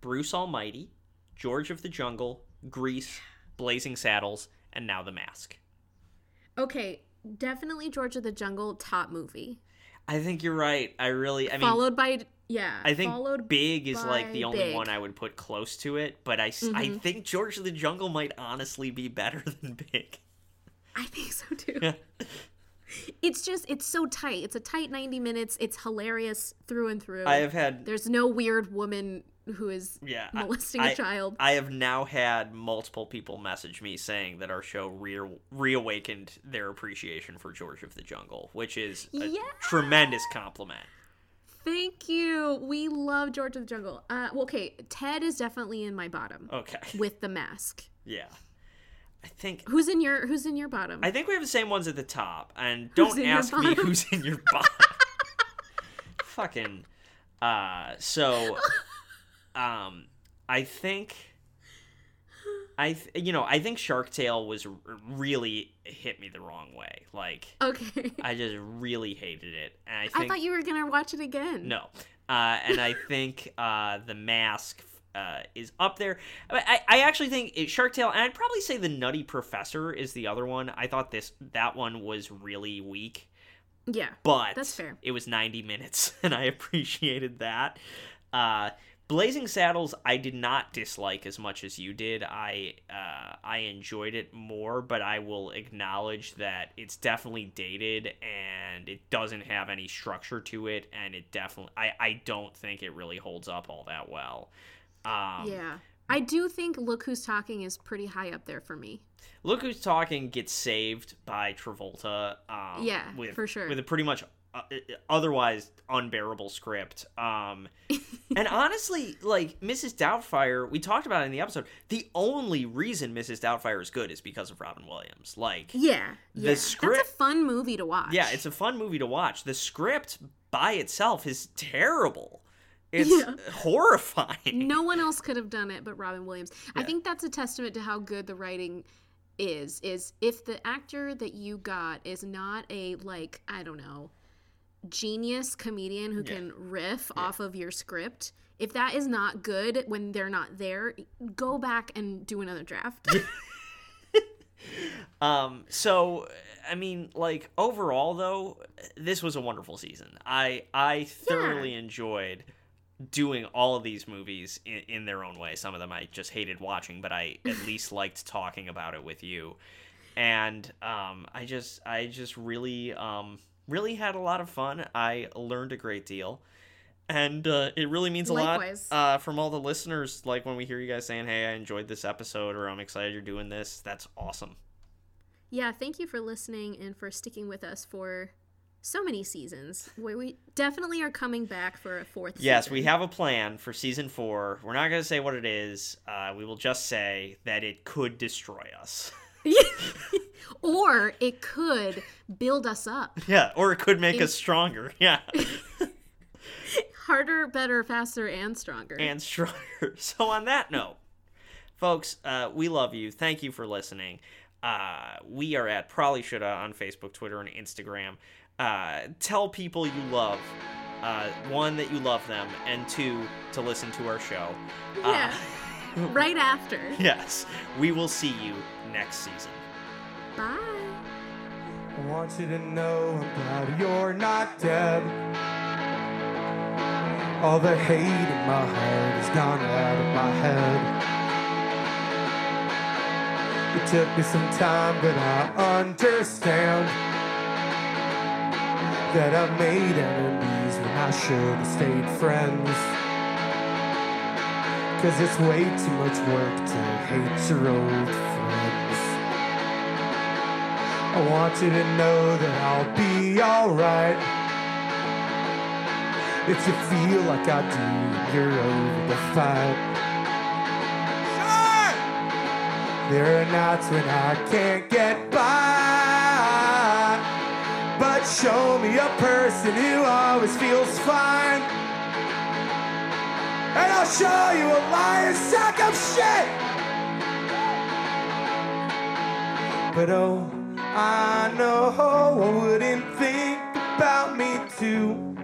Bruce Almighty, George of the Jungle, Grease, Blazing Saddles, and now The Mask. Okay, definitely George of the Jungle top movie. I think you're right. I really, I mean, followed by yeah. I think followed Big is like the only Big. one I would put close to it, but I, s- I mm-hmm. think George of the Jungle might honestly be better than Big. I think so too. it's just it's so tight. It's a tight 90 minutes. It's hilarious through and through. I have had There's no weird woman who is yeah molesting I- a child. I have now had multiple people message me saying that our show re- reawakened their appreciation for George of the Jungle, which is a Yeah. tremendous compliment. Thank you. We love George of the Jungle. Uh, well, okay, Ted is definitely in my bottom Okay, with the mask. yeah, I think Who's in your Who's in your bottom? I think we have the same ones at the top, and don't ask me who's in your bottom. Fucking. Uh, so, um, I think, I th- you know I think Shark Tale was r- really hit me the wrong way. Like okay. I just really hated it, and I I thought you were gonna watch it again. no, uh, and I think uh, the mask. Uh, is up there. I, I actually think it, Shark Tale, and I'd probably say the Nutty Professor is the other one. I thought this that one was really weak Yeah. but That's fair. it was 90 minutes and i appreciated that uh blazing saddles i did not dislike as much as you did i uh i enjoyed it more but i will acknowledge that it's definitely dated and it doesn't have any structure to it and it definitely i i don't think it really holds up all that well um yeah. I do think Look Who's Talking is pretty high up there for me. Look Who's Talking gets saved by Travolta. Um, Yeah, with, for sure. With a pretty much uh, otherwise unbearable script. Um, and honestly, like Mrs. Doubtfire, we talked about it in the episode. The only reason Mrs. Doubtfire is good is because of Robin Williams. Like, Yeah. The yeah. script- That's a fun movie to watch. yeah, it's a fun movie to watch. The script by itself is terrible. It's Yeah. horrifying. no one else could have done it but Robin Williams. I think that's a testament to how good the writing is. Is if the actor that you got is not a like I don't know genius comedian who can riff off of your script. If that is not good when they're not there, go back and do another draft. Um, so I mean, like overall though, this was a wonderful season. I I thoroughly enjoyed doing all of these movies in, in their own way. Some of them I just hated watching, but I at least liked talking about it with you. And um, I just I just really um, really had a lot of fun. I learned a great deal. And uh, it really means a Likewise. lot uh, from all the listeners. Like when we hear you guys saying, "Hey, I enjoyed this episode," or "I'm excited you're doing this." That's awesome. yeah, thank you for listening and for sticking with us for so many seasons. We, we definitely are coming back for a fourth Yes, season. we have a plan for season four. We're not going to say what it is. Uh, we will just say that it could destroy us. or it could build us up. yeah, or it could make us stronger. Yeah, Harder, better, faster, and stronger. and stronger. So, on that note, folks, uh, we love you. Thank you for listening. Uh, we are at Probably Shoulda on Facebook, Twitter, and Instagram. Uh, tell people you love. Uh, one, that you love them, and two, to listen to our show. Uh, yeah. right after. Yes, we will see you next season. Bye. I want you to know I'm glad you're not dead. All the hate in my heart has gone out of my head. It took me some time, but I understand that I've made enemies when I should have stayed friends. Cause it's way too much work to hate your old friends. I want you to know that I'll be alright. If you feel like I do, you're over the fight. Sure. There are nights when I can't get by. But show me a person who always feels fine. And I'll show you a lying sack of shit. But oh, I know wouldn't think about me too.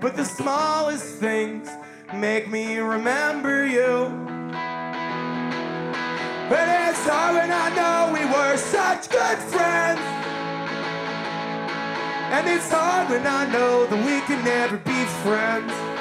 But the smallest things make me remember you. And it's hard when I know we were such good friends. And it's hard when I know that we can never be friends.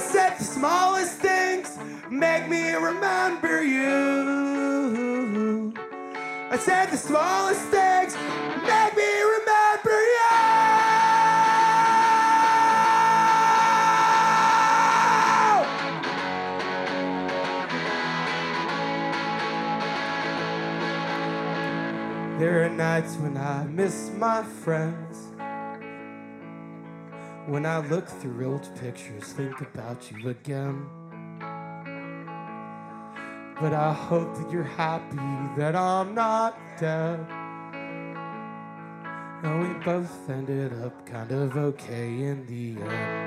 I said the smallest things make me remember you. I said the smallest things make me remember you. There are nights when I miss my friends. When I look through old pictures, think about you again. But I hope that you're happy that I'm not dead. And we both ended up kind of okay in the end.